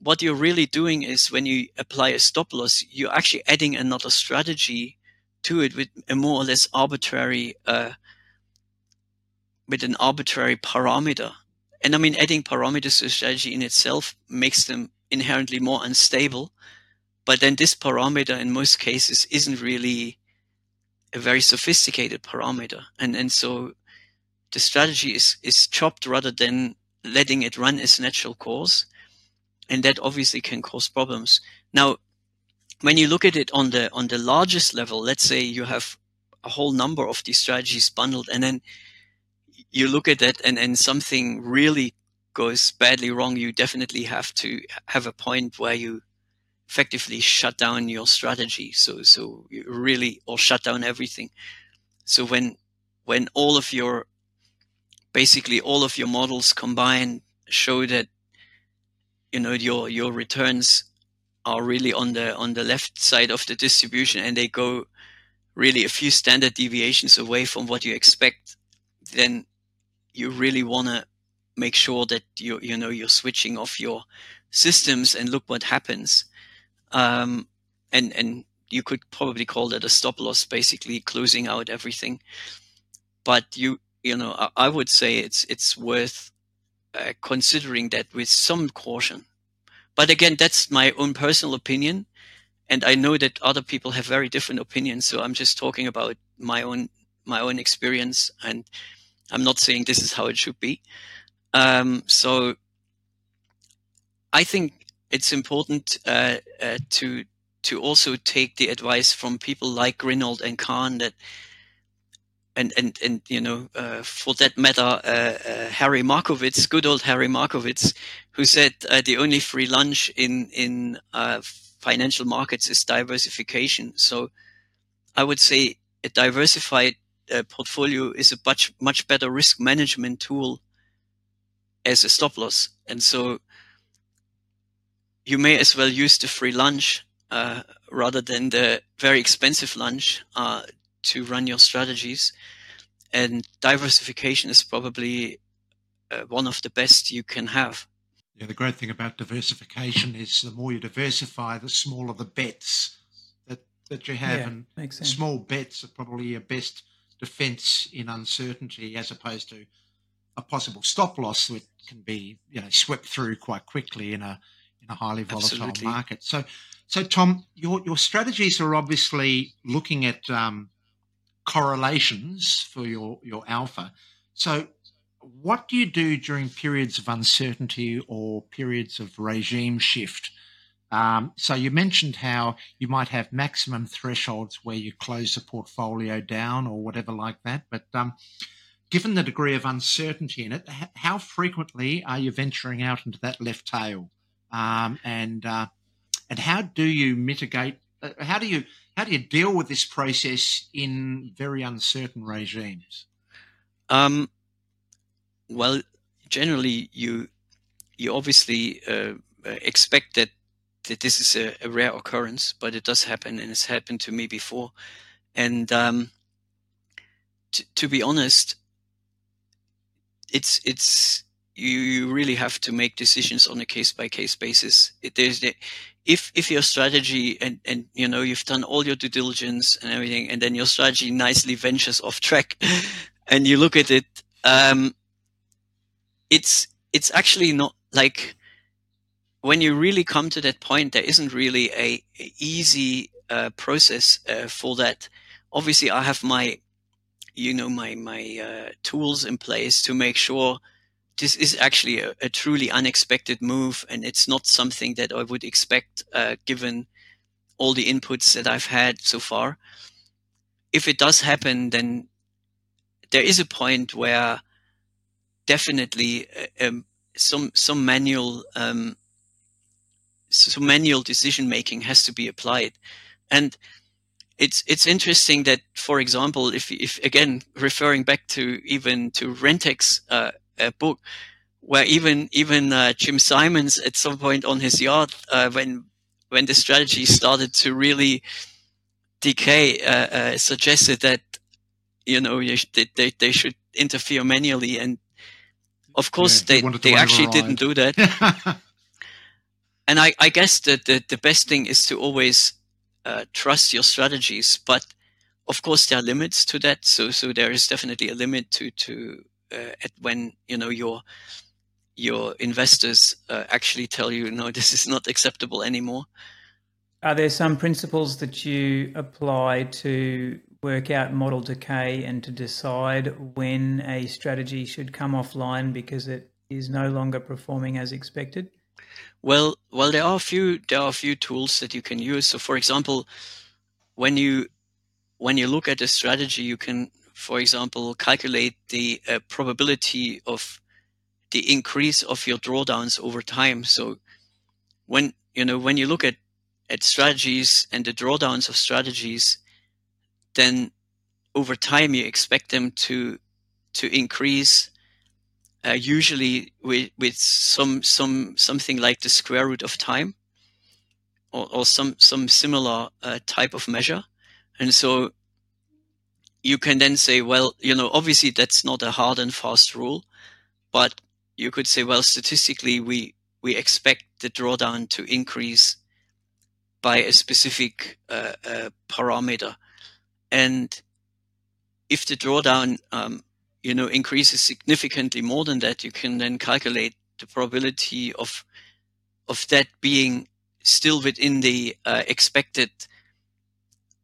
what you're really doing is when you apply a stop loss, you're actually adding another strategy to it with a more or less arbitrary, uh, with an arbitrary parameter. And I mean, adding parameters to a strategy in itself makes them inherently more unstable. But then this parameter in most cases isn't really a very sophisticated parameter. And, and so the strategy is, is chopped rather than letting it run its natural course. And that obviously can cause problems. Now, when you look at it on the, on the largest level, let's say you have a whole number of these strategies bundled and then you look at that and, and something really goes badly wrong, you definitely have to have a point where you effectively shut down your strategy. So, so you really, or shut down everything. So when, when all of your, basically all of your models combined show that, you know, your, your returns are really on the, on the left side of the distribution and they go really a few standard deviations away from what you expect, then you really want to make sure that you, you know, you're switching off your systems and look what happens. Um, and, and you could probably call that a stop loss, basically closing out everything. But you, you know, I, I would say it's, it's worth uh, considering that with some caution. But again, that's my own personal opinion. And I know that other people have very different opinions. So I'm just talking about my own, my own experience. And I'm not saying this is how it should be. Um, so I think it's important uh, uh, to to also take the advice from people like Grinold and Kahn that and and and you know uh, for that matter uh, uh, Harry Markowitz good old Harry Markowitz who said uh, the only free lunch in in financial markets is diversification. So I would say a diversified portfolio is a much much better risk management tool as a stop loss. And so you may as well use the free lunch uh, rather than the very expensive lunch uh, to run your strategies. And diversification is probably uh, one of the best you can have. Yeah, the great thing about diversification is the more you diversify, the smaller the bets that, that you have. Yeah, and small bets are probably your best defense in uncertainty as opposed to a possible stop loss that can be you know swept through quite quickly in a in a highly volatile Absolutely. market. So, so Tom, your your strategies are obviously looking at um, correlations for your your alpha. So, what do you do during periods of uncertainty or periods of regime shift? Um, so you mentioned how you might have maximum thresholds where you close the portfolio down or whatever like that. But um, given the degree of uncertainty in it, how frequently are you venturing out into that left tail? um, and uh, and how do you mitigate? Uh, how do you how do you deal with this process in very uncertain regimes? Um, well, generally, you you obviously uh, expect that that this is a, a, rare occurrence, but it does happen, and it's happened to me before. And um, t- to be honest, it's it's you, you really have to make decisions on a case by case basis. It, there's the, if if your strategy and and you know you've done all your due diligence and everything, and then your strategy nicely ventures off track, and you look at it, um, it's it's actually not like when you really come to that point, there isn't really a, a easy uh, process uh, for that. Obviously, I have my you know my my uh, tools in place to make sure this is actually a, a, truly unexpected move, and it's not something that I would expect uh, given all the inputs that I've had so far. If it does happen, then there is a point where definitely uh, um, some some manual um, some manual decision making has to be applied, and it's it's interesting that, for example, if if again referring back to even to Rentex uh, a book where even even uh, Jim Simons at some point on his yacht uh, when when the strategy started to really decay uh, uh suggested that you know they, they should interfere manually and of course yeah, they, they, they actually didn't do that and I, I guess that the, the best thing is to always uh, trust your strategies, but of course there are limits to that. So so there is definitely a limit to to uh, at when you know your your investors uh, actually tell you no this is not acceptable anymore. Are there some principles that you apply to work out model decay and to decide when a strategy should come offline because it is no longer performing as expected? Well, well, there are a few there are a few tools that you can use. So, for example, when you when you look at a strategy, you can, for example, calculate the uh, probability of the increase of your drawdowns over time. So, when you know when you look at at strategies and the drawdowns of strategies, then over time you expect them to to increase uh, usually with, with some some something like the square root of time or, or some some similar uh, type of measure and so you can then say well you know obviously that's not a hard and fast rule but you could say well statistically we we expect the drawdown to increase by a specific uh, uh parameter. And if the drawdown um, you know increases significantly more than that, you can then calculate the probability of of that being still within the uh, expected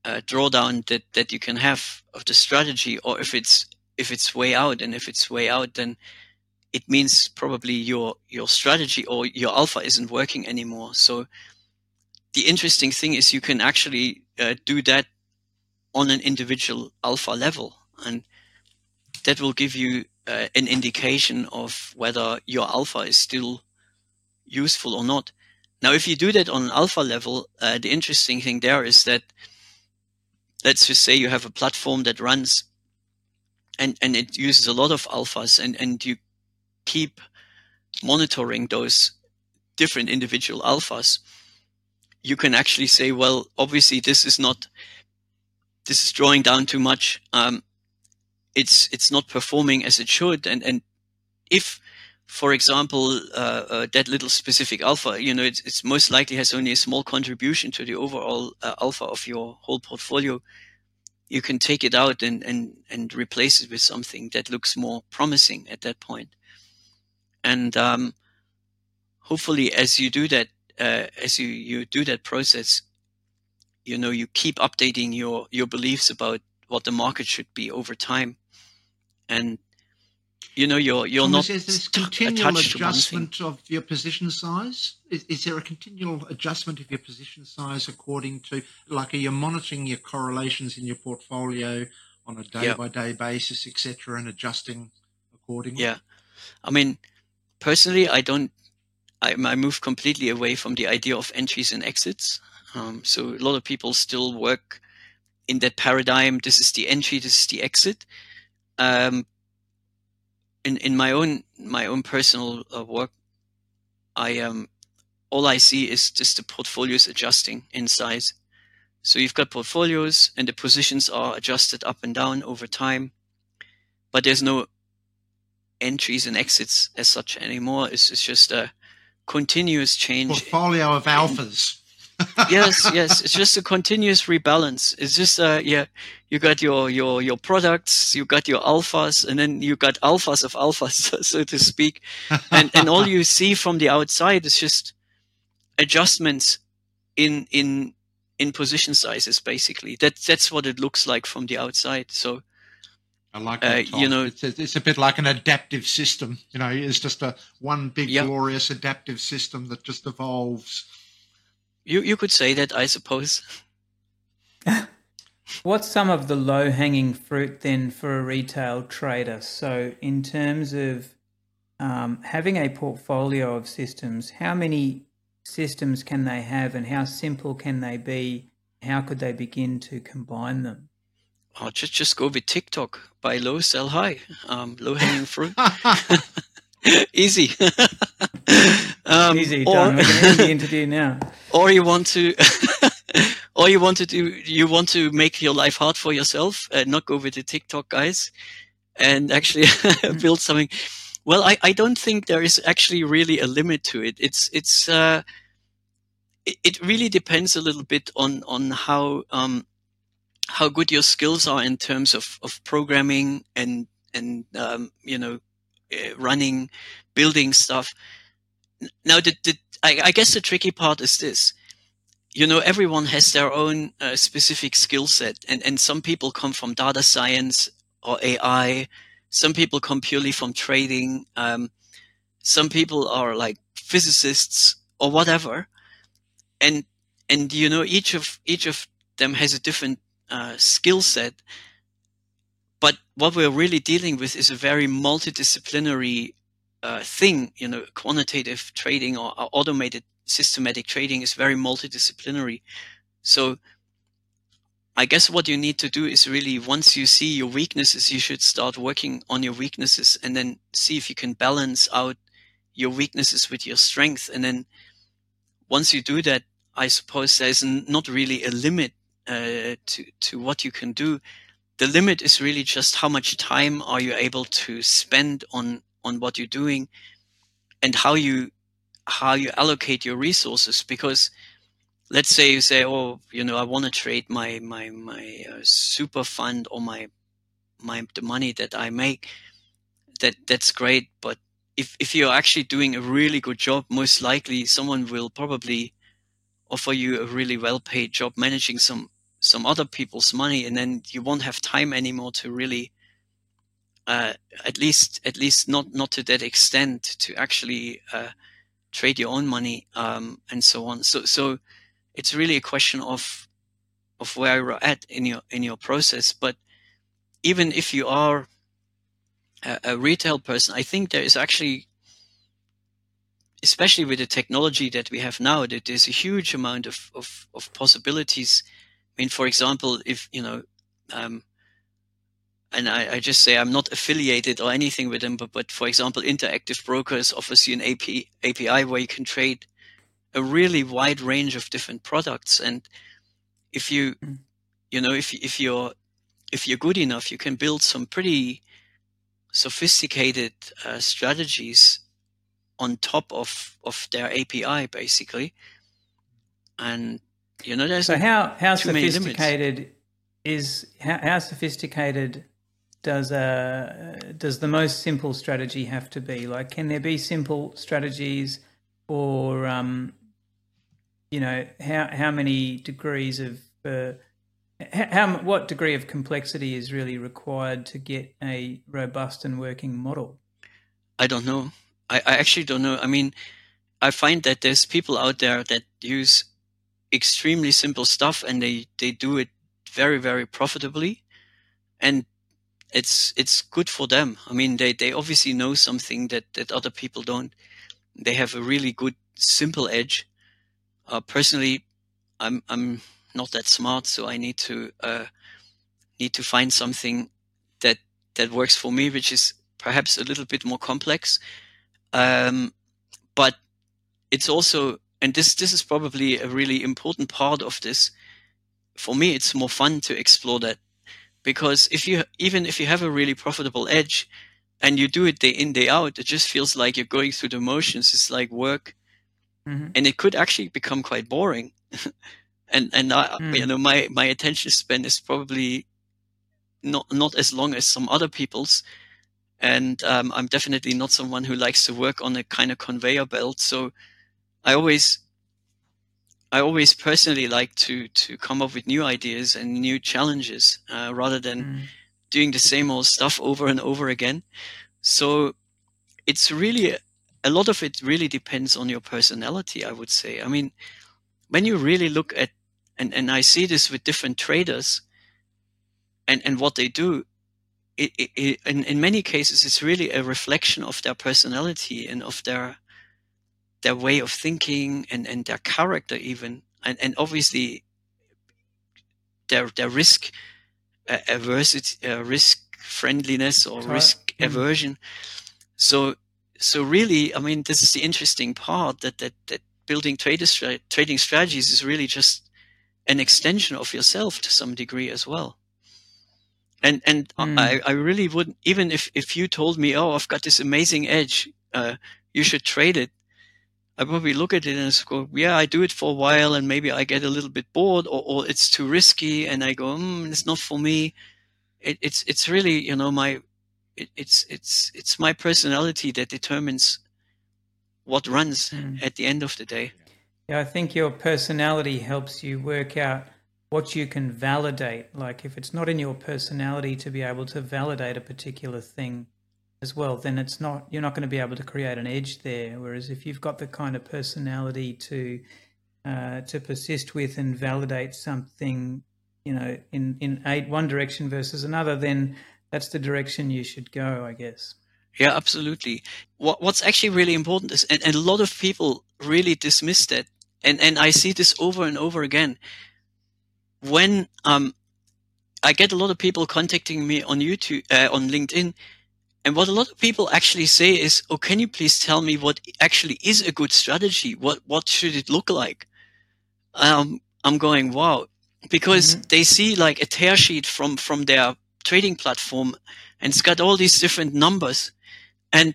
uh, drawdown that that you can have of the strategy, or if it's if it's way out, and if it's way out, then it means probably your your strategy or your alpha isn't working anymore. So the interesting thing is you can actually uh, do that on an individual alpha level, and that will give you uh, an indication of whether your alpha is still useful or not. Now, if you do that on an alpha level, uh, the interesting thing there is that let's just say you have a platform that runs and, and it uses a lot of alphas and, and you keep monitoring those different individual alphas. You can actually say, well, obviously this is not, this is drawing down too much. Um, it's it's not performing as it should and and if for example uh, uh, that little specific alpha you know it's, it's, most likely has only a small contribution to the overall uh, alpha of your whole portfolio you can take it out and and and replace it with something that looks more promising at that point. and um, hopefully as you do that uh, as you you do that process you know you keep updating your your beliefs about what the market should be over time and you know you're you're not is this continual adjustment of your position size? Is, is, there a continual adjustment of your position size according to like are you monitoring your correlations in your portfolio on a day by day basis etc and adjusting accordingly? Yeah. I mean personally i don't I, I move completely away from the idea of entries and exits. Um, so a lot of people still work in that paradigm this is the entry this is the exit. Um, in in my own my own personal uh, work, I um all I see is just the portfolios adjusting in size. So you've got portfolios and the positions are adjusted up and down over time, but there's no entries and exits as such anymore. It's, it's just a continuous change. Portfolio of alphas yes, yes. It's just a continuous rebalance. It's just uh yeah, you got your your your products, you got your alphas, and then you got alphas of alphas, so to speak. And and all you see from the outside is just adjustments in in in position sizes basically. That that's what it looks like from the outside. So I like that. Uh, you know, it's, it's, a bit like an adaptive system. You know, it's just a one big yep. glorious adaptive system that just evolves you you could say that, I suppose. What's some of the low hanging fruit then for a retail trader? So, in terms of um, having a portfolio of systems, how many systems can they have, and how simple can they be? How could they begin to combine them? Oh, just just go with TikTok. Buy low, sell high. Um, low hanging fruit. Easy. um, Easy. Done. Or, we can end the interview now. Or you want to, or you want to do, you want to make your life hard for yourself and not go with the TikTok guys, and actually build something. Well, I, I don't think there is actually really a limit to it. It's it's uh, it, it really depends a little bit on on how um, how good your skills are in terms of, of programming and and um, you know running building stuff. Now the, the I, I, guess the tricky part is this. You know everyone has their own uh, specific skill set and and some people come from data science or ai some people come purely from trading. Um, some people are like physicists or whatever. And and you know each of each of them has a different uh, skill set. What we're really dealing with is a very multidisciplinary uh, thing. You know, quantitative trading or, or automated systematic trading is very multidisciplinary. So I guess what you need to do is really once you see your weaknesses, you should start working on your weaknesses and then see if you can balance out your weaknesses with your strength. And then once you do that, I suppose there's not really a limit uh, to to what you can do. The limit is really just how much time are you able to spend on on what you're doing, and how you how you allocate your resources. Because let's say you say, oh, you know, I want to trade my my my uh, super fund or my my the money that I make. That that's great, but if if you're actually doing a really good job, most likely someone will probably offer you a really well paid job managing some some other people's money and then you won't have time anymore to really uh, at least at least not not to that extent to actually uh, trade your own money um, and so on. So so it's really a question of of where you're at in your in your process. But even if you are a, a retail person i think there is actually especially with the technology that we have now that there's a huge amount of, of, of possibilities mean, for example, if you know, um, and I, I, just say I'm not affiliated or anything with them, but but for example, Interactive Brokers offers you an AP, API where you can trade a really wide range of different products, and if you, mm. you know, if if you're if you're good enough, you can build some pretty sophisticated uh, strategies on top of of their API, basically, and you know, so how how sophisticated is how, how sophisticated does a uh, does the most simple strategy have to be? Like, can there be simple strategies, or um, you know, how how many degrees of uh, how what degree of complexity is really required to get a robust and working model? I don't know. I, I actually don't know. I mean, I find that there's people out there that use extremely simple stuff and they they do it very very profitably. And it's it's good for them. I mean they they obviously know something that that other people don't. They have a really good simple edge. Uh, personally i'm i'm not that smart so i need to uh, need to find something that that works for me which is perhaps a little bit more complex. Um, but it's also and this this is probably a really important part of this. For me it's more fun to explore that because if you even if you have a really profitable edge and you do it day in day out it just feels like you're going through the motions. It's like work. Mm-hmm. and it could actually become quite boring. And and I, mm. you know my my attention span is probably not not as long as some other people's. And um, i'm definitely not someone who likes to work on a kind of conveyor belt. So I always I always personally like to to come up with new ideas and new challenges uh, rather than mm. doing the same old stuff over and over again. So it's really a lot of it really depends on your personality. I would say. I mean, when you really look at and and I see this with different traders and and what they do. It, it, it, in, in many cases, it's really a reflection of their personality and of their their way of thinking and, and their character even and, and obviously their their risk uh, aversity uh, risk friendliness or risk mm. aversion so so really i mean this is the interesting part that that, that building stra- trading strategies is really just an extension of yourself to some degree as well and and mm. I, I really wouldn't even if if you told me oh i've got this amazing edge uh, you should trade it I probably look at it and I go, yeah, I do it for a while and maybe I get a little bit bored or, or it's too risky and I go, mm, it's not for me. It, it's, it's really, you know, my, it, it's, it's, it's my personality that determines what runs mm. at the end of the day. Yeah, I think your personality helps you work out what you can validate. Like if it's not in your personality to be able to validate a particular thing, as well, then it's not you're not going to be able to create an edge there. Whereas if you've got the kind of personality to uh, to persist with and validate something, you know, in in one direction versus another, then that's the direction you should go, I guess. Yeah, absolutely. What what's actually really important is, and, and a lot of people really dismiss that, and and I see this over and over again. When um, I get a lot of people contacting me on YouTube, uh, on LinkedIn, and what a lot of people actually say is, "Oh, can you please tell me what actually is a good strategy? What what should it look like?" Um, I'm going, "Wow," because mm-hmm. they see like a tear sheet from from their trading platform, and it's got all these different numbers, and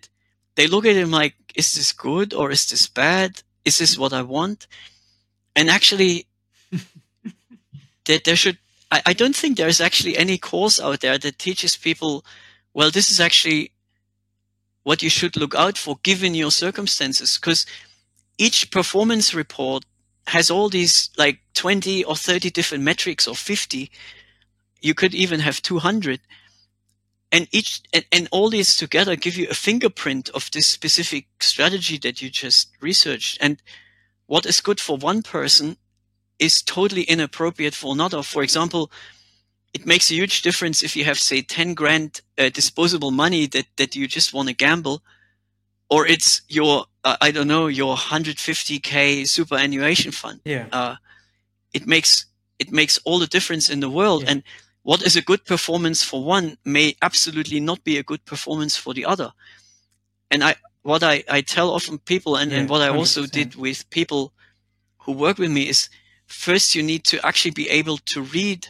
they look at him like, "Is this good or is this bad? Is this what I want?" And actually, that there should. I, I don't think there is actually any course out there that teaches people well, this is actually what you should look out for given your circumstances because each performance report has all these like 20 or 30 different metrics or 50 you could even have 200 and each and, and, all these together give you a fingerprint of this specific strategy that you just researched. And what is good for one person is totally inappropriate for another. For example it makes a huge difference if you have say 10 grand uh, disposable money that that you just want to gamble or it's your uh, i don't know your 150k superannuation fund yeah uh, it makes it makes all the difference in the world yeah. and what is a good performance for one may absolutely not be a good performance for the other and i what i i tell often people and, yeah, and what i 100%. also did with people who work with me is first you need to actually be able to read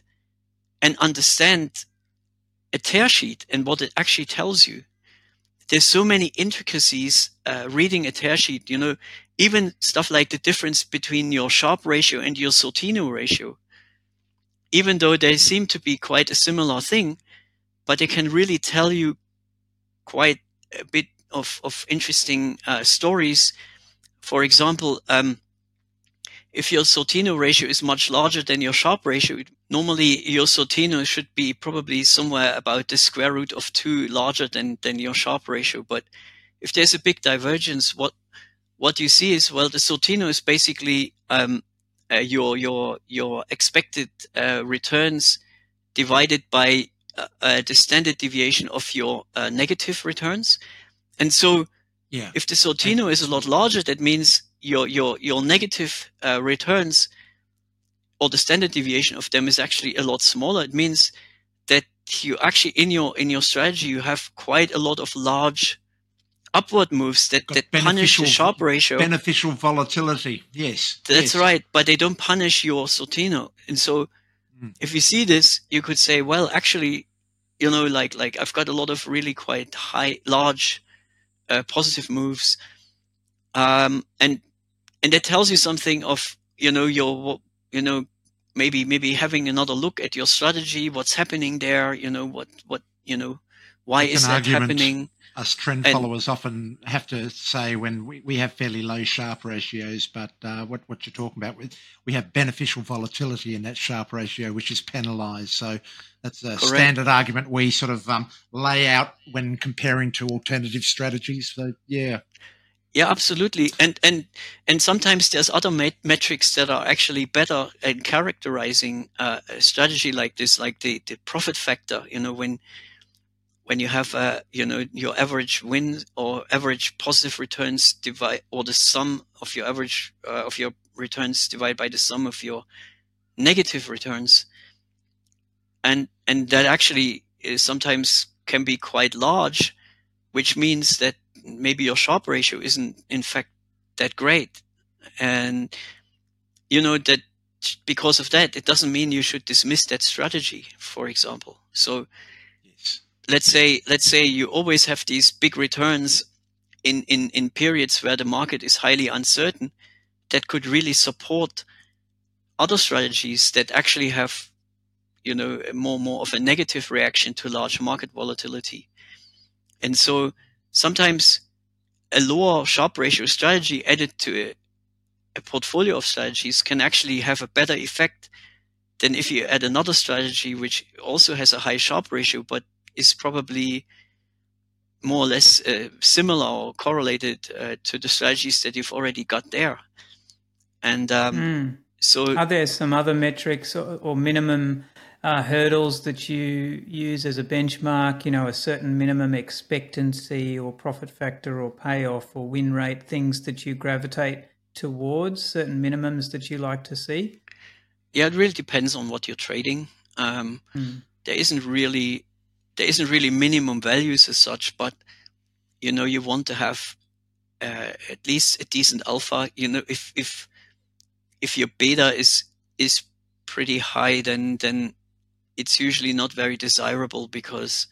and understand a tear sheet and what it actually tells you. There's so many intricacies uh, reading a tear sheet, you know, even stuff like the difference between your Sharpe ratio and your Sortino ratio. Even though they seem to be quite a similar thing, but they can really tell you quite a bit of, of interesting uh, stories. For example, um, if your Sortino ratio is much larger than your Sharpe ratio, normally your Sortino should be probably somewhere about the square root of two larger than, than your Sharpe ratio. But if there's a big divergence, what what you see is well, the Sortino is basically um, uh, your your your expected uh, returns divided by uh, uh the standard deviation of your uh, negative returns, and so yeah. if the Sortino is a lot larger, that means your your your negative uh, returns or the standard deviation of them is actually a lot smaller. It means that you actually in your in your strategy you have quite a lot of large upward moves that, that punish the Sharpe ratio. Beneficial volatility, yes. That's yes. right, but they don't punish your Sortino. And so mm. if you see this, you could say, well, actually, you know, like like I've got a lot of really quite high, large, uh, positive moves, um, and and that tells you something of you know your you know maybe maybe having another look at your strategy what's happening there you know what what you know why is that happening us trend and, followers often have to say when we, we have fairly low Sharpe ratios, but uh, what, what you're talking about with we have beneficial volatility in that Sharpe ratio, which is penalised. So that's a Correct. standard argument we sort of um, lay out when comparing to alternative strategies. So yeah, yeah, absolutely. And and and sometimes there's other mat- metrics that are actually better in characterizing uh, a strategy like this, like the the profit factor. You know, when when you have uh, you know your average win or average positive returns divide or the sum of your average uh, of your returns divided by the sum of your negative returns, and and that actually sometimes can be quite large, which means that maybe your Sharpe ratio isn't in fact that great. And you know that because of that, it doesn't mean you should dismiss that strategy, for example. So yes. let's say let's say you always have these big returns in, in, in periods where the market is highly uncertain, that could really support other strategies that actually have, you know, more more of a negative reaction to large market volatility. And so sometimes a lower Sharpe ratio strategy added to a, a portfolio of strategies can actually have a better effect than if you add another strategy which also has a high Sharpe ratio but is probably more or less uh, similar or correlated uh, to the strategies that you've already got there. And um, mm. so, are there some other metrics or, or minimum uh, hurdles that you use as a benchmark? You know, a certain minimum expectancy or profit factor or payoff or win rate, things that you gravitate towards, certain minimums that you like to see? Yeah, it really depends on what you're trading. Um, mm. There isn't really there isn't really minimum values as such, but you know you want to have uh, at least a decent alpha. You know, if if if your beta is is pretty high, then then it's usually not very desirable because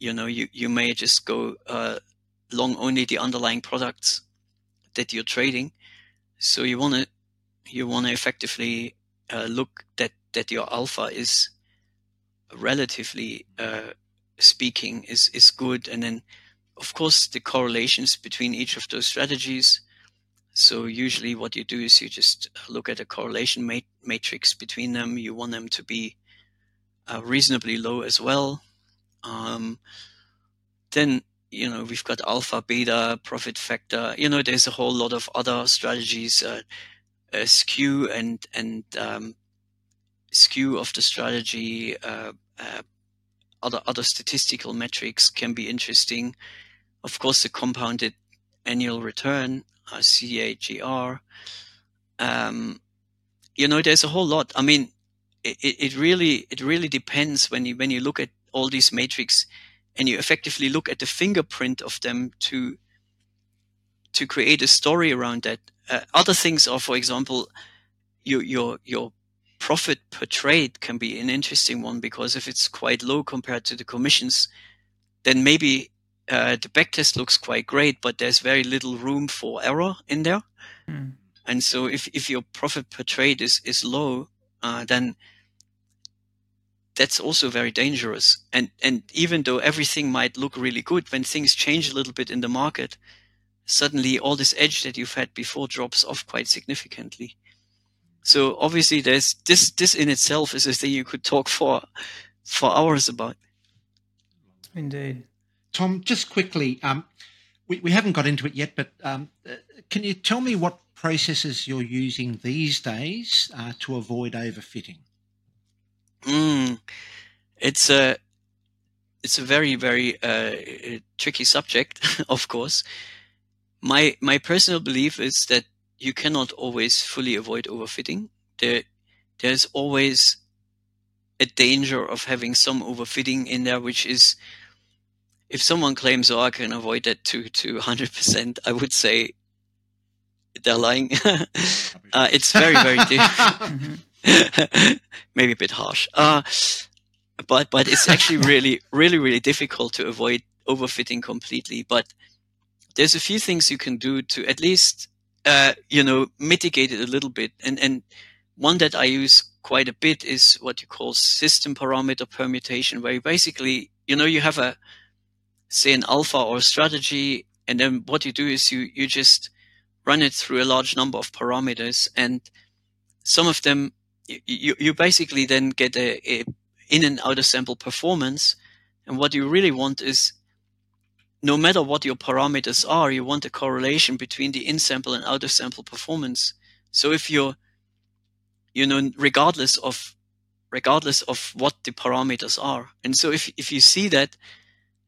you know you you may just go uh, long only the underlying products that you're trading. So you want to you want to effectively uh, look that that your alpha is relatively uh, speaking is is good. And then of course the correlations between each of those strategies. So usually what you do is you just look at a correlation mat- matrix between them. You want them to be uh, reasonably low as well um, then you know we've got alpha beta profit factor you know there's a whole lot of other strategies uh, skew and and um, skew of the strategy, uh, uh, other other statistical metrics can be interesting. Of course, the compounded annual return, uh, CAGR. Um, you know, there's a whole lot. I mean, it, it really it really depends when you when you look at all these metrics and you effectively look at the fingerprint of them to to create a story around that. Uh, other things are, for example, your your your profit per trade can be an interesting one because if it's quite low compared to the commissions, then maybe uh, the backtest looks quite great, but there's very little room for error in there. Mm. And so if, if your profit per trade is, is low, uh, then that's also very dangerous. And, and even though everything might look really good, when things change a little bit in the market, suddenly all this edge that you've had before drops off quite significantly. So obviously, there's this. This in itself is a thing you could talk for for hours about. Indeed, Tom. Just quickly, um, we we haven't got into it yet, but um, uh, can you tell me what processes you're using these days uh, to avoid overfitting? Mm, it's a it's a very very uh, tricky subject, of course. My my personal belief is that you cannot always fully avoid overfitting. There, there's always a danger of having some overfitting in there, which is if someone claims, "Oh, I can avoid that to to 100%," I would say they're lying. uh, it's very very maybe a bit harsh. Uh, but but it's actually really really really difficult to avoid overfitting completely. But there's a few things you can do to at least uh, you know, mitigate it a little bit. And, and one that I use quite a bit is what you call system parameter permutation, where you basically, you know, you have a, say an alpha or a strategy, and then what you do is you, you just run it through a large number of parameters and some of them, you, you basically then get a, a in and out of sample performance. And what you really want is no matter what your parameters are, you want a correlation between the in-sample and out-of-sample performance. So if you're, you know, regardless of, regardless of what the parameters are. And so if, if you see that,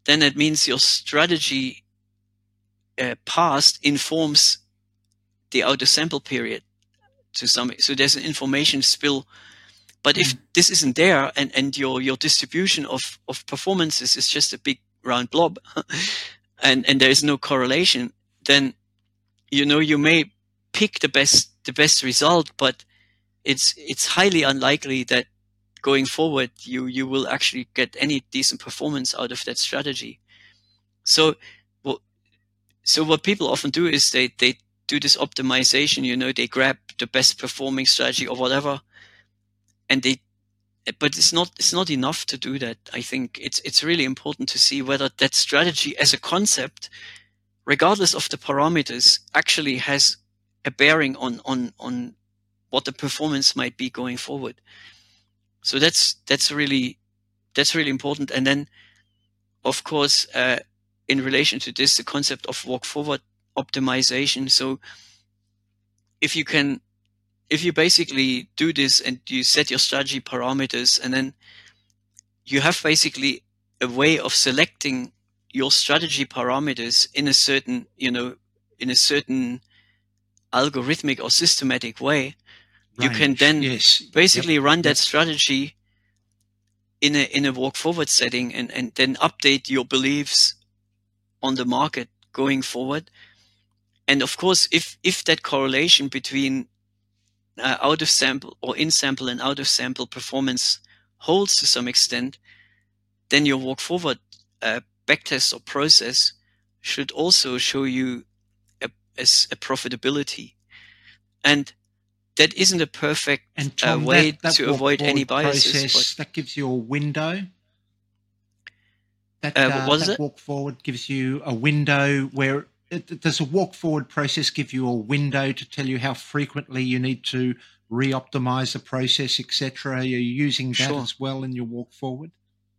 then it means your strategy uh, past informs the out-of-sample period to some, so there's an information spill. But if hmm. this isn't there and, and your, your distribution of, of performances is just a big round blob and and there is no correlation then you know you may pick the best the best result but it's it's highly unlikely that going forward you you will actually get any decent performance out of that strategy so well so what people often do is they they do this optimization. You know, they grab the best performing strategy or whatever, and they. But it's not it's not enough to do that. I think it's it's really important to see whether that strategy as a concept, regardless of the parameters, actually has a bearing on on on what the performance might be going forward. So that's that's really that's really important. And then, of course, uh, in relation to this, the concept of walk forward optimization. So if you can, if you basically do this and you set your strategy parameters and then you have basically a way of selecting your strategy parameters in a certain, you know, in a certain algorithmic or systematic way, Range. you can then yes. basically yep. run that yep. strategy in a in a walk forward setting and, and then update your beliefs on the market going forward. And of course, if if that correlation between uh, out of sample or in sample and out of sample performance holds to some extent, then your walk forward uh, backtest or process should also show you a, a, a profitability. And that isn't a perfect uh, Tom, uh, way that, that to avoid any biases. Process, that gives you a window. That, uh, is that it? walk forward gives you a window where it, does a walk forward process give you a window to tell you how frequently you need to re-optimize the process, etc. Are you using that sure. as well in your walk forward?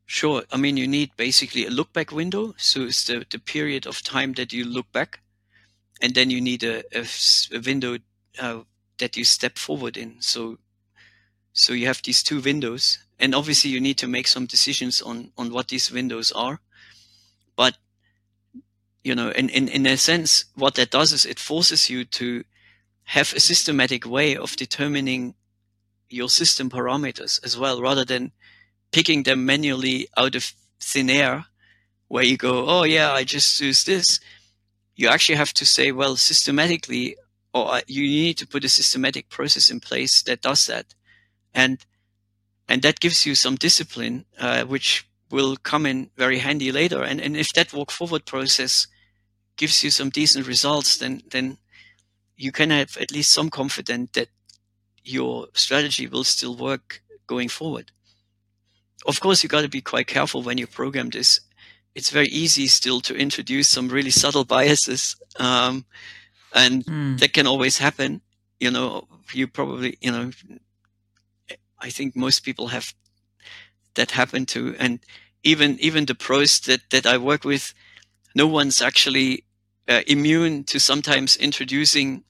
Sure. I mean, you need basically a look back window. So it's the, the period of time that you look back. And then you need a, a, a window uh, that you step forward in. So, so you have these two windows and obviously you need to make some decisions on, on what these windows are. But, you know, in, in, in a sense, what that does is it forces you to have a systematic way of determining your system parameters as well, rather than picking them manually out of thin air where you go, oh yeah, I just use this. You actually have to say, well, systematically, or you need to put a systematic process in place that does that. And, and that gives you some discipline, uh, which will come in very handy later. And, and if that walk forward process gives you some decent results, then, then you can have at least some confidence that your strategy will still work going forward. Of course, you got to be quite careful when you program this. It's very easy still to introduce some really subtle biases. Um, and mm. that can always happen. You know, you probably, you know, I think most people have that happen to, and even even the pros that that I work with, no one's actually uh, immune to sometimes introducing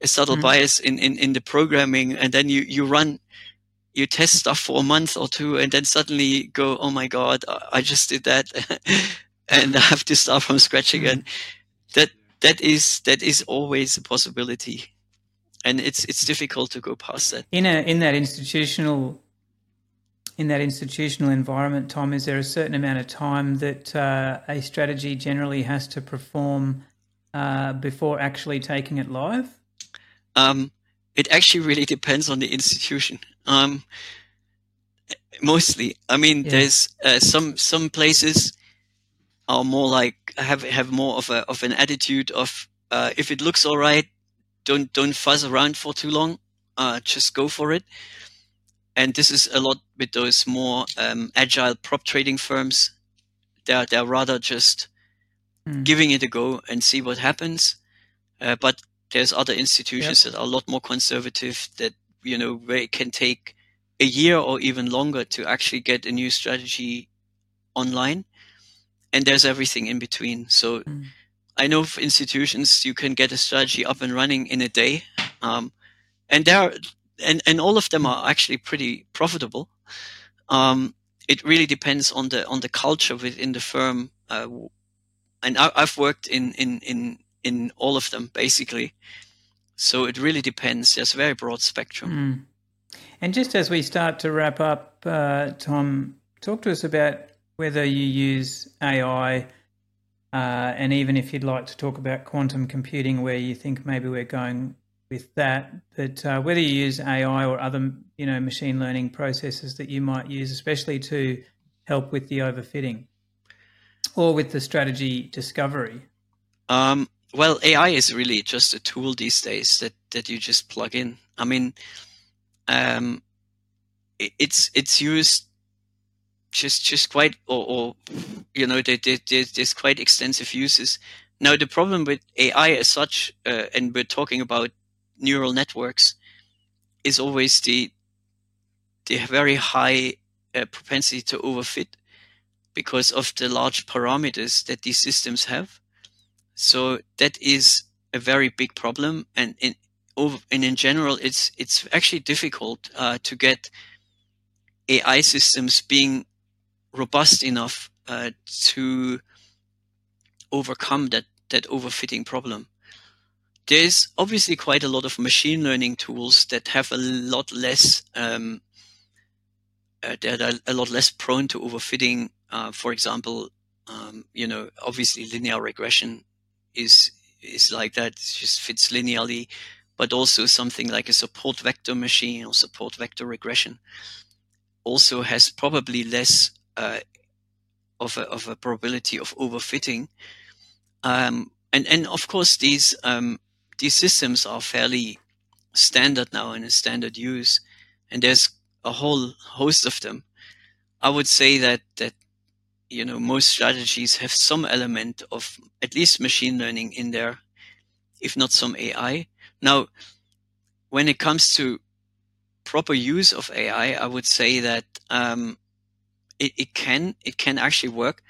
a subtle mm. bias in, in in the programming, and then you you run you test stuff for a month or two and then suddenly go, oh my God, I just did that. and I have to start from scratch hmm. again. That that is that is always a possibility, and it's it's difficult to go past that. In a in that institutional in that institutional environment, Tom, is there a certain amount of time that uh, a strategy generally has to perform uh, before actually taking it live? Um, it actually really depends on the institution. Um, mostly, I mean, yeah. there's uh, some some places are more like have have more of a of an attitude of uh, if it looks all right, don't don't fuzz around for too long. Uh, just go for it. And this is a lot with those more um, agile prop trading firms. They're they're rather just mm. giving it a go and see what happens. Uh, but there's other institutions yep. that are a lot more conservative that you know where it can take a year or even longer to actually get a new strategy online and there's everything in between. So mm. I know for institutions you can get a strategy up and running in a day, um, and there are, and and all of them are actually pretty profitable. Um, it really depends on the on the culture within the firm, uh, and I, have worked in in in in all of them basically. So it really depends. There's a very broad spectrum. Mm. And just as we start to wrap up, uh, Tom, talk to us about whether you use AI, uh, and even if you'd like to talk about quantum computing, where you think maybe we're going with that, but uh, whether you use AI or other, you know, machine learning processes that you might use, especially to help with the overfitting or with the strategy discovery. Um, well, AI is really just a tool these days that, that you just plug in. I mean, um, it, it's it's used just just quite or, or you know there, there, there's quite extensive uses. Now the problem with AI as such, uh, and we're talking about neural networks, is always the the very high uh, propensity to overfit because of the large parameters that these systems have. So that is a very big problem, and in over and in general, it's it's actually difficult uh, to get AI systems being robust enough uh, to overcome that that overfitting problem. There's obviously quite a lot of machine learning tools that have a lot less um, uh, that are a lot less prone to overfitting. Uh, for example, um, you know, obviously linear regression is is like that. It just fits linearly, but also something like a support vector machine or support vector regression also has probably less uh, of a of a probability of overfitting. Um, and and of course these um, these systems are fairly standard now in a standard use, and there's a whole host of them. I would say that that you know most strategies have some element of at least machine learning in there, if not some AI. Now, when it comes to proper use of AI, I would say that um, it, it can it can actually work.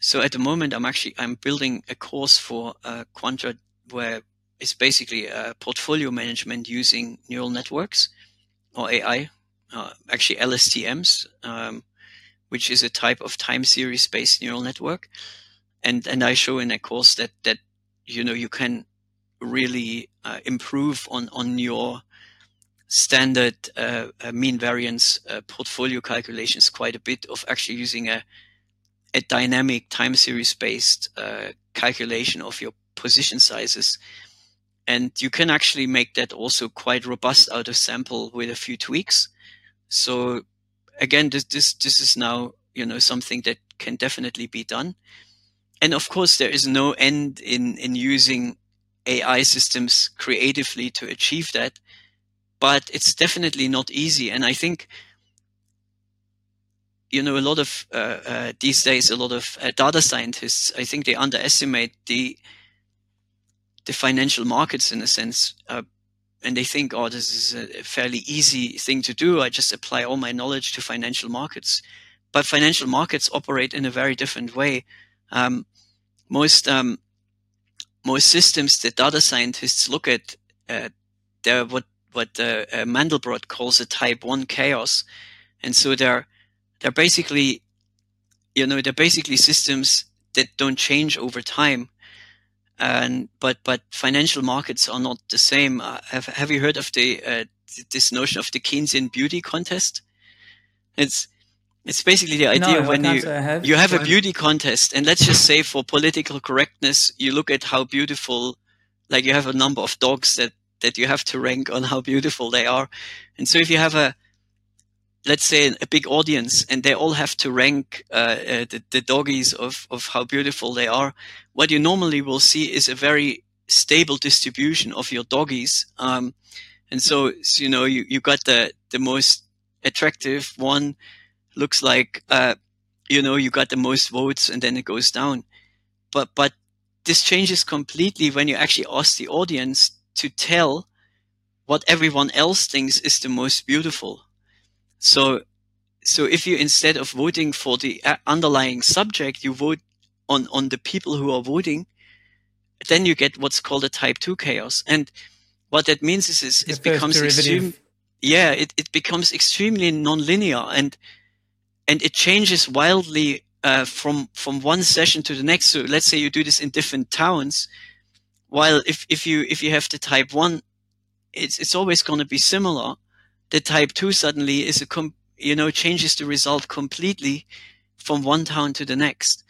So at the moment, I'm actually I'm building a course for uh, Quantra where it's basically a portfolio management using neural networks or AI, uh, actually LSTMs, um, which is a type of time series based neural network. And and I show in a course that that you know you can really uh, improve on on your standard uh, uh, mean variance uh, portfolio calculations quite a bit of actually using a, a dynamic time series based calculation of your position sizes. And you can actually make that also quite robust out of sample with a few tweaks. So again, this, this, this is now, you know, something that can definitely be done. And of course, there is no end in, in using AI systems creatively to achieve that but it's definitely not easy. And I think, you know, a lot of uh, uh, these days, a lot of uh, data scientists, I think they underestimate the the financial markets in a sense, uh, and they think, oh, this is a fairly easy thing to do. I just apply all my knowledge to financial markets, but financial markets operate in a very different way. Um, most um, most systems that data scientists look at, uh, they're what what uh, uh, Mandelbrot calls a type one chaos, and so they're they're basically, you know, they're basically systems that don't change over time. And but but financial markets are not the same. Uh, have Have you heard of the uh, this notion of the Keynesian beauty contest? It's it's basically the idea no, when you have. you have a beauty contest, and let's just say for political correctness, you look at how beautiful, like you have a number of dogs that that you have to rank on how beautiful they are. And so if you have a, let's say a big audience and they all have to rank uh, uh, the, the doggies of, of how beautiful they are, what you normally will see is a very stable distribution of your doggies. Um, and so, so, you know, you, you got the, the most attractive one looks like, uh, you know, you got the most votes and then it goes down. But, but this changes completely when you actually ask the audience to tell what everyone else thinks is the most beautiful. So, so if you instead of voting for the underlying subject, you vote on, on the people who are voting, then you get what's called a type two chaos. And what that means is, is it becomes extreme. Yeah, it, it becomes extremely nonlinear and, and it changes wildly uh, from from one session to the next. So let's say you do this in different towns, while if, if you if you have the type one, it's it's always going to be similar. The type two suddenly is a com- you know changes the result completely from one town to the next,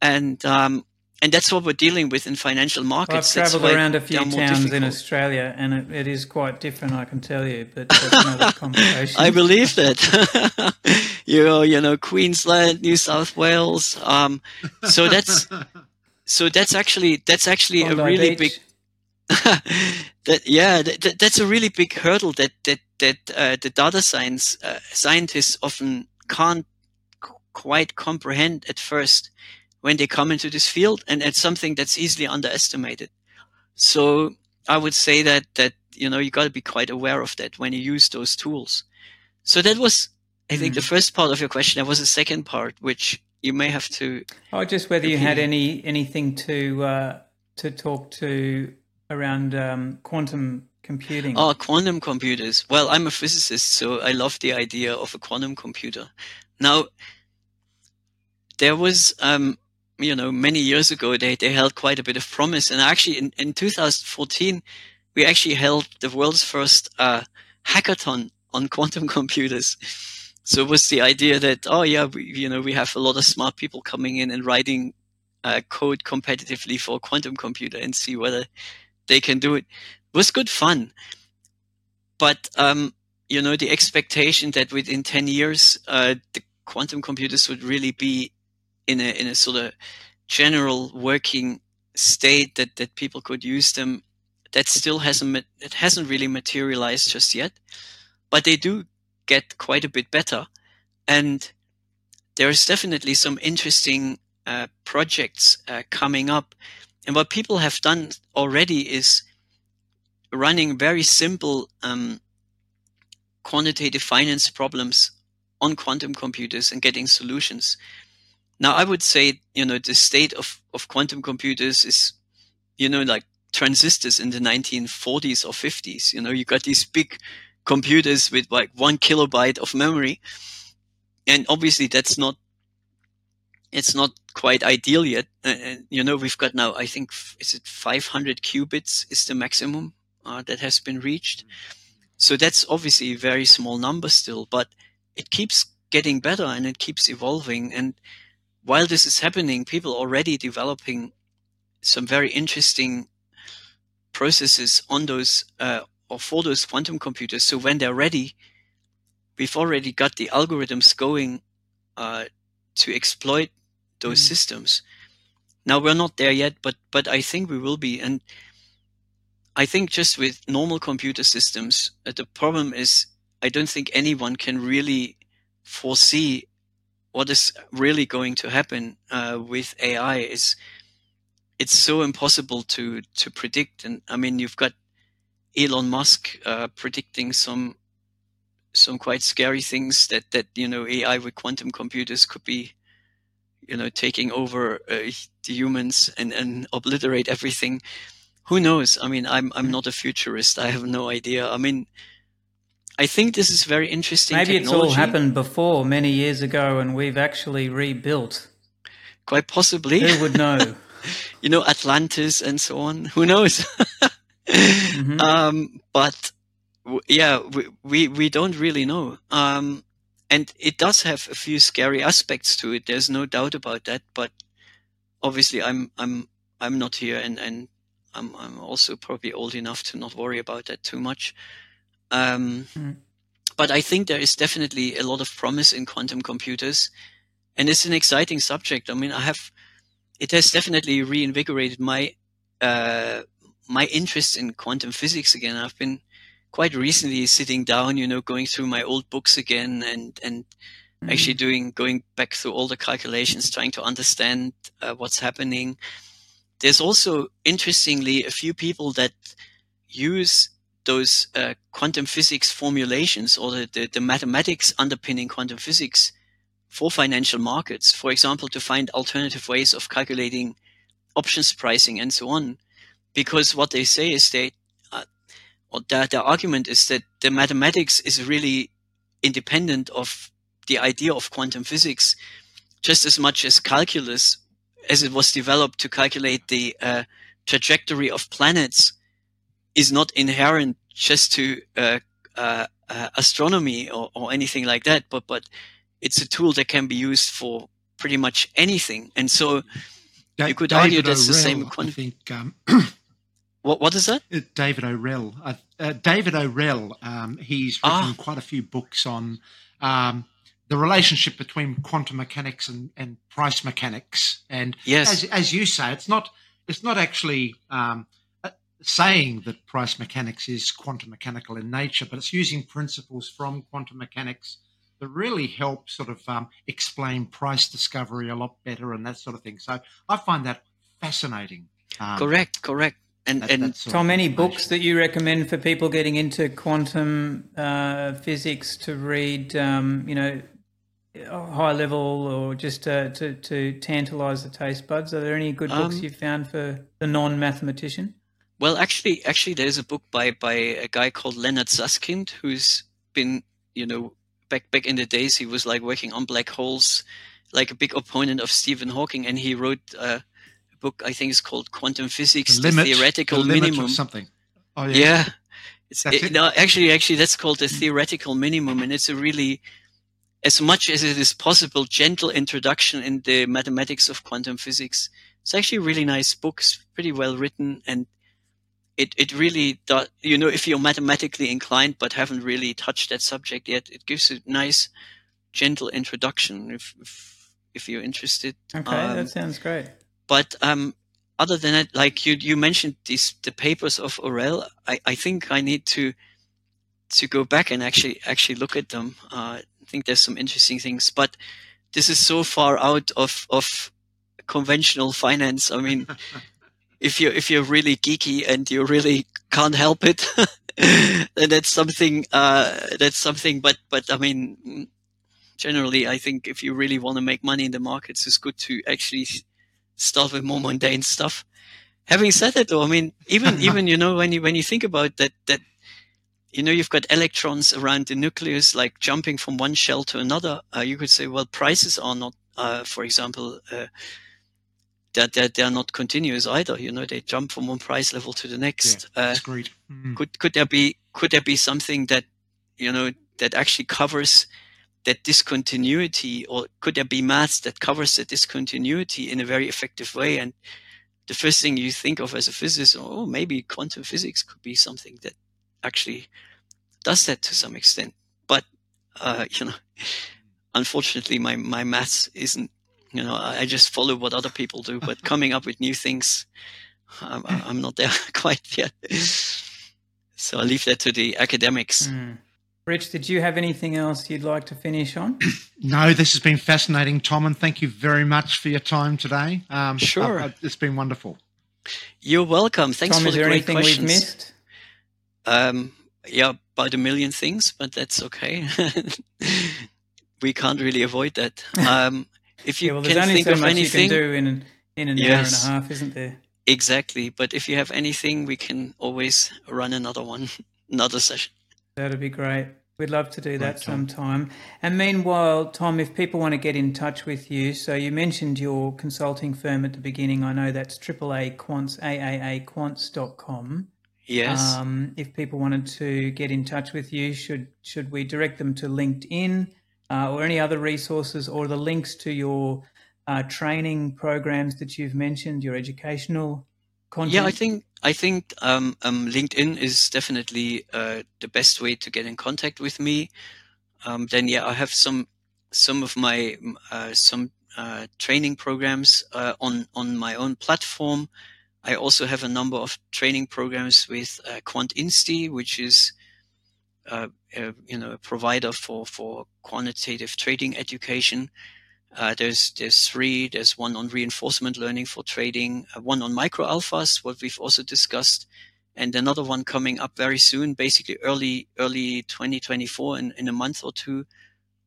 and um, and that's what we're dealing with in financial markets. Well, I've travelled around a few towns difficult. in Australia, and it, it is quite different, I can tell you. But that's another conversation. I believe that. you know, you know, Queensland, New South Wales. Um, so that's so that's actually that's actually Bondi a really Beach. big that yeah that, that's a really big hurdle that that that uh, the data science uh, scientists often can't quite comprehend at first when they come into this field and it's something that's easily underestimated. So i would say that that you know you got to be quite aware of that when you use those tools. So that was i think mm. the first part of your question. There was a second part which you may have to oh just whether you had any anything to uh, to talk to around um, quantum computing. Oh quantum computers. Well i'm a physicist so i love the idea of a quantum computer. Now there was um, you know many years ago they, they held quite a bit of promise. And actually in, in 2014 we actually held the world's first uh, hackathon on quantum computers. So it was the idea that oh yeah we, you know we have a lot of smart people coming in and writing uh, code competitively for a quantum computer and see whether they can do it, was good fun. But um, you know the expectation that within 10 years uh, the quantum computers would really be in a in a sort of general working state that that people could use them that still hasn't it hasn't really materialized just yet. But they do get quite a bit better. And there's definitely some interesting uh, projects uh, coming up and what people have done already is running very simple um, quantitative finance problems on quantum computers and getting solutions now, I would say, you know, the state of, of quantum computers is, you know, like transistors in the 1940s or 50s. You know, you got these big computers with like one kilobyte of memory. And obviously that's not, it's not quite ideal yet. And, you know, we've got now, I think, is it 500 qubits is the maximum uh, that has been reached. So that's obviously a very small number still, but it keeps getting better and it keeps evolving. And while this is happening, people are already developing some very interesting processes on those uh, or for those quantum computers. So when they're ready, we've already got the algorithms going uh, to exploit those mm. systems. Now we're not there yet, but but I think we will be. And I think just with normal computer systems, uh, the problem is I don't think anyone can really foresee what is really going to happen uh, with AI is it's so impossible to to predict. And I mean, you've got Elon Musk uh, predicting some some quite scary things that that you know AI with quantum computers could be you know taking over uh, the humans and and obliterate everything. Who knows? I mean, I'm I'm not a futurist. I have no idea. I mean, I think this is very interesting. Maybe technology. it's all happened before many years ago, and we've actually rebuilt. Quite possibly. Who would know? you know, Atlantis and so on. Who knows? mm-hmm. um, but w- yeah, we, we, we don't really know. Um, and it does have a few scary aspects to it. There's no doubt about that. But obviously, I'm I'm I'm not here, and and I'm I'm also probably old enough to not worry about that too much. Um, mm. But I think there is definitely a lot of promise in quantum computers, and it's an exciting subject. I mean, I have it has definitely reinvigorated my uh, my interest in quantum physics again. I've been quite recently sitting down, you know, going through my old books again and and mm. actually doing going back through all the calculations, trying to understand uh, what's happening. There's also interestingly a few people that use those uh, quantum physics formulations or the, the, the, mathematics underpinning quantum physics for financial markets, for example, to find alternative ways of calculating options pricing and so on. Because what they say is they, their, their argument is that the mathematics is really independent of the idea of quantum physics just as much as calculus as it was developed to calculate the uh, trajectory of planets is not inherent just to uh, uh, uh, astronomy or, or, anything like that, but but it's a tool that can be used for pretty much anything. And so you could David argue that's the same. Quant- I think. Um, what what is that? Uh, David Orrell. Uh, uh, David Orrell. Um, he's written ah. quite a few books on um, the relationship between quantum mechanics and, and price mechanics. And yes. as, as you say, it's not it's not actually um, uh, saying that price mechanics is quantum mechanical in nature, but it's using principles from quantum mechanics that really help sort of um, explain price discovery a lot better and that sort of thing. So I find that fascinating. Um, correct, correct. And, that, and Tom, any books that you recommend for people getting into quantum uh, physics to read? Um, you know, high level or just to, to, to tantalize the taste buds? Are there any good books um, you've found for the non mathematician? Well, actually, actually, there's a book by by a guy called Leonard Susskind who's been, you know, back back in the days he was like working on black holes, like a big opponent of Stephen Hawking, and he wrote uh, a book I think is called Quantum Physics, the, limit, the theoretical the minimum. something. Oh yeah. yeah. It's, it, it? No, actually, actually, that's called the theoretical minimum, and it's a really as much as it is possible, gentle introduction in the mathematics of quantum physics. It's actually a really nice book. It's pretty well written and it, it really does, you know, if you're mathematically inclined but haven't really touched that subject yet, it gives a nice, gentle introduction if, if, if you're interested. Okay, um, that sounds great. But, um, other than that, like you, you mentioned these, the papers of Orrell, I, I think I need to, to go back and actually, actually look at them. Uh, think there's some interesting things, but this is so far out of, of conventional finance. I mean, if you if you're really geeky and you really can't help it, then that's something. Uh, that's something. But but I mean, generally, I think if you really want to make money in the markets, it's good to actually start with more mundane stuff. Having said that, though, I mean, even even you know when you when you think about that that you know you've got electrons around the nucleus like jumping from one shell to another uh, you could say well prices are not uh, for example uh, that they're, they're, not continuous either you know they jump from one price level to the next yeah, that's great mm. could could there be could there be something that you know that actually covers that discontinuity or could there be maths that covers the discontinuity in a very effective way and the first thing you think of as a physicist oh maybe quantum physics could be something that actually does that to some extent. But uh, you know, unfortunately, my my maths isn't. You know, I just follow what other people do. But coming up with new things, I'm, I'm not there quite yet. So I leave that to the academics. Mm. Rich, did you have anything else you'd like to finish on? no, this has been fascinating, Tom, and thank you very much for your time today. Um, sure, I, I, it's been wonderful. You're welcome. Thanks Tom, for the great questions. We've missed? Um, yeah, about a million things, but that's okay. we can't really avoid that. Um, if you yeah, well, can only think so of much anything, you can do in an, in an yes, hour and a half, isn't there? Exactly. But if you have anything, we can always run another one, another session. That'd be great. We'd love to do that right, sometime. And meanwhile, Tom, if people want to get in touch with you, so you mentioned your consulting firm at the beginning. I know that's AAA Quants, AAAQuants.com. Yes. Um, if people wanted to get in touch with you, should should we direct them to LinkedIn uh, or any other resources, or the links to your uh, training programs that you've mentioned, your educational content? Yeah, I think I think um, um, LinkedIn is definitely uh, the best way to get in contact with me. Um, then, yeah, I have some some of my uh, some uh, training programs uh, on on my own platform. I also have a number of training programs with uh, QuantInsti, which is uh, a, you know a provider for for quantitative trading education. Uh, there's there's three. There's one on reinforcement learning for trading, uh, one on micro alphas, what we've also discussed, and another one coming up very soon, basically early early 2024 in, in a month or two,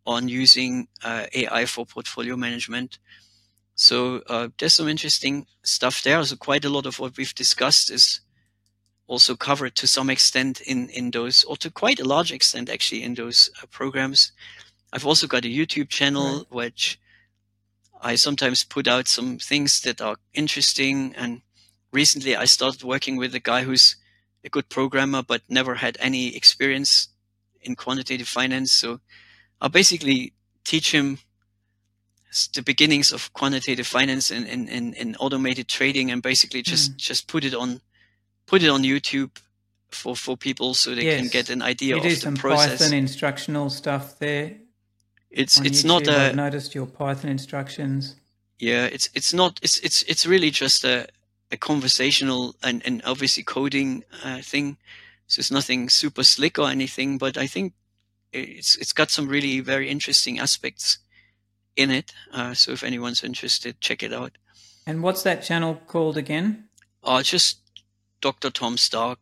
on using uh, AI for portfolio management. So uh, there's some interesting stuff there. So quite a lot of what we've discussed is also covered to some extent in in those, or to quite a large extent actually in those uh, programs. I've also got a YouTube channel right. which I sometimes put out some things that are interesting. And recently I started working with a guy who's a good programmer but never had any experience in quantitative finance. So I'll basically teach him the beginnings of quantitative finance and, and, and, and automated trading and basically just, mm. just put it on put it on YouTube for, for people so they yes. can get an idea you of do the some process. Python instructional stuff there. It's on it's YouTube. not I've noticed your Python instructions. yeah. It's it's not it's it's it's really just a a conversational and and obviously coding uh, thing. So it's nothing super slick or anything, but I think it's it's got some really very interesting aspects in it. Uh, so if anyone's interested, check it out. And what's that channel called again? Uh, just Dr. Tom Starke.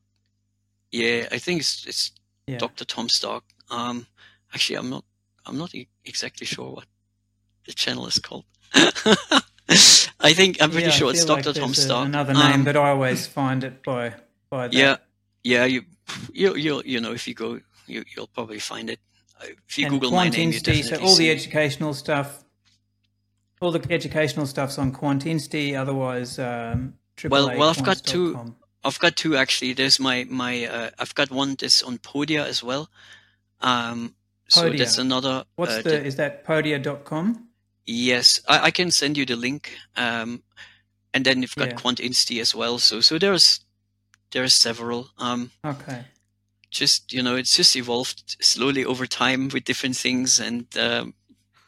Yeah, I think it's it's Yeah. Dr. Tom Starke. Um, actually, I'm not I'm not e- exactly sure what the channel is called. I think I'm pretty Yeah, sure it's like Dr. Tom Starke. Another name, Um, but I always find it by by that. yeah, yeah, you you you you know if you go you you'll probably find it. Uh, If you and Google my Quant name, you Insti, so all the educational stuff, all the educational stuff's on QuantInsti. Otherwise, um, Well- well, I've got two- I've got two actually. There's my my uh, I've got one that's on Podia as well. Um, so Podia. that's another. What's uh, the? Is that Podia.com? Yes, I, I can send you the link. Um, and then you've got Yeah. QuantInsti as well. So so there's there's several. Um, Okay. just you know, it's just evolved slowly over time with different things, and um,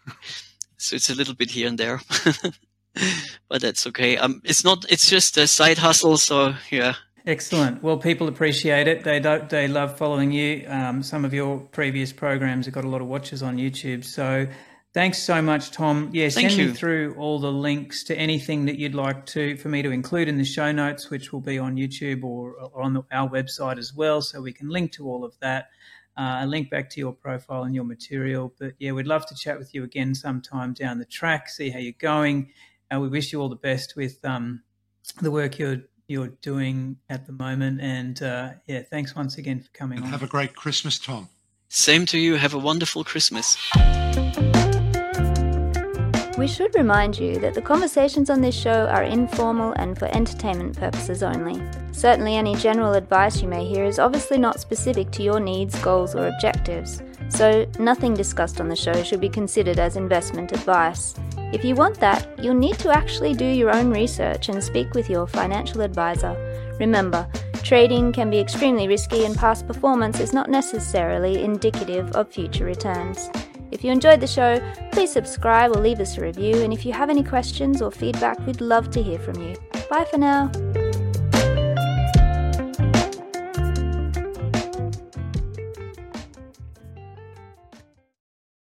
so it's a little bit here and there. but that's okay. Um, it's not. It's just a side hustle. So yeah, Excellent. Well, people appreciate it. They don't. They love following you. Um, some of your previous programs have got a lot of watches on YouTube. So, thanks so much, Tom. Yeah, Thank send me through all the links to anything that you'd like to for me to include in the show notes, which will be on YouTube or, or on the, our website as well, so we can link to all of that. Uh, a link back to your profile and your material. But yeah, we'd love to chat with you again sometime down the track, see how you're going. And we wish you all the best with um, the work you're you're doing at the moment. And uh, yeah, thanks once again for coming And on. have a great Christmas, Tom. same to you. Have a wonderful Christmas. We should remind you that the conversations on this show are informal and for entertainment purposes only. Certainly, any general advice you may hear is obviously not specific to your needs, goals, or objectives, so nothing discussed on the show should be considered as investment advice. If you want that, you'll need to actually do your own research and speak with your financial advisor. Remember, trading can be extremely risky, and past performance is not necessarily indicative of future returns. If you enjoyed the show, please subscribe or leave us a review. And if you have any questions or feedback, we'd love to hear from you. Bye for now.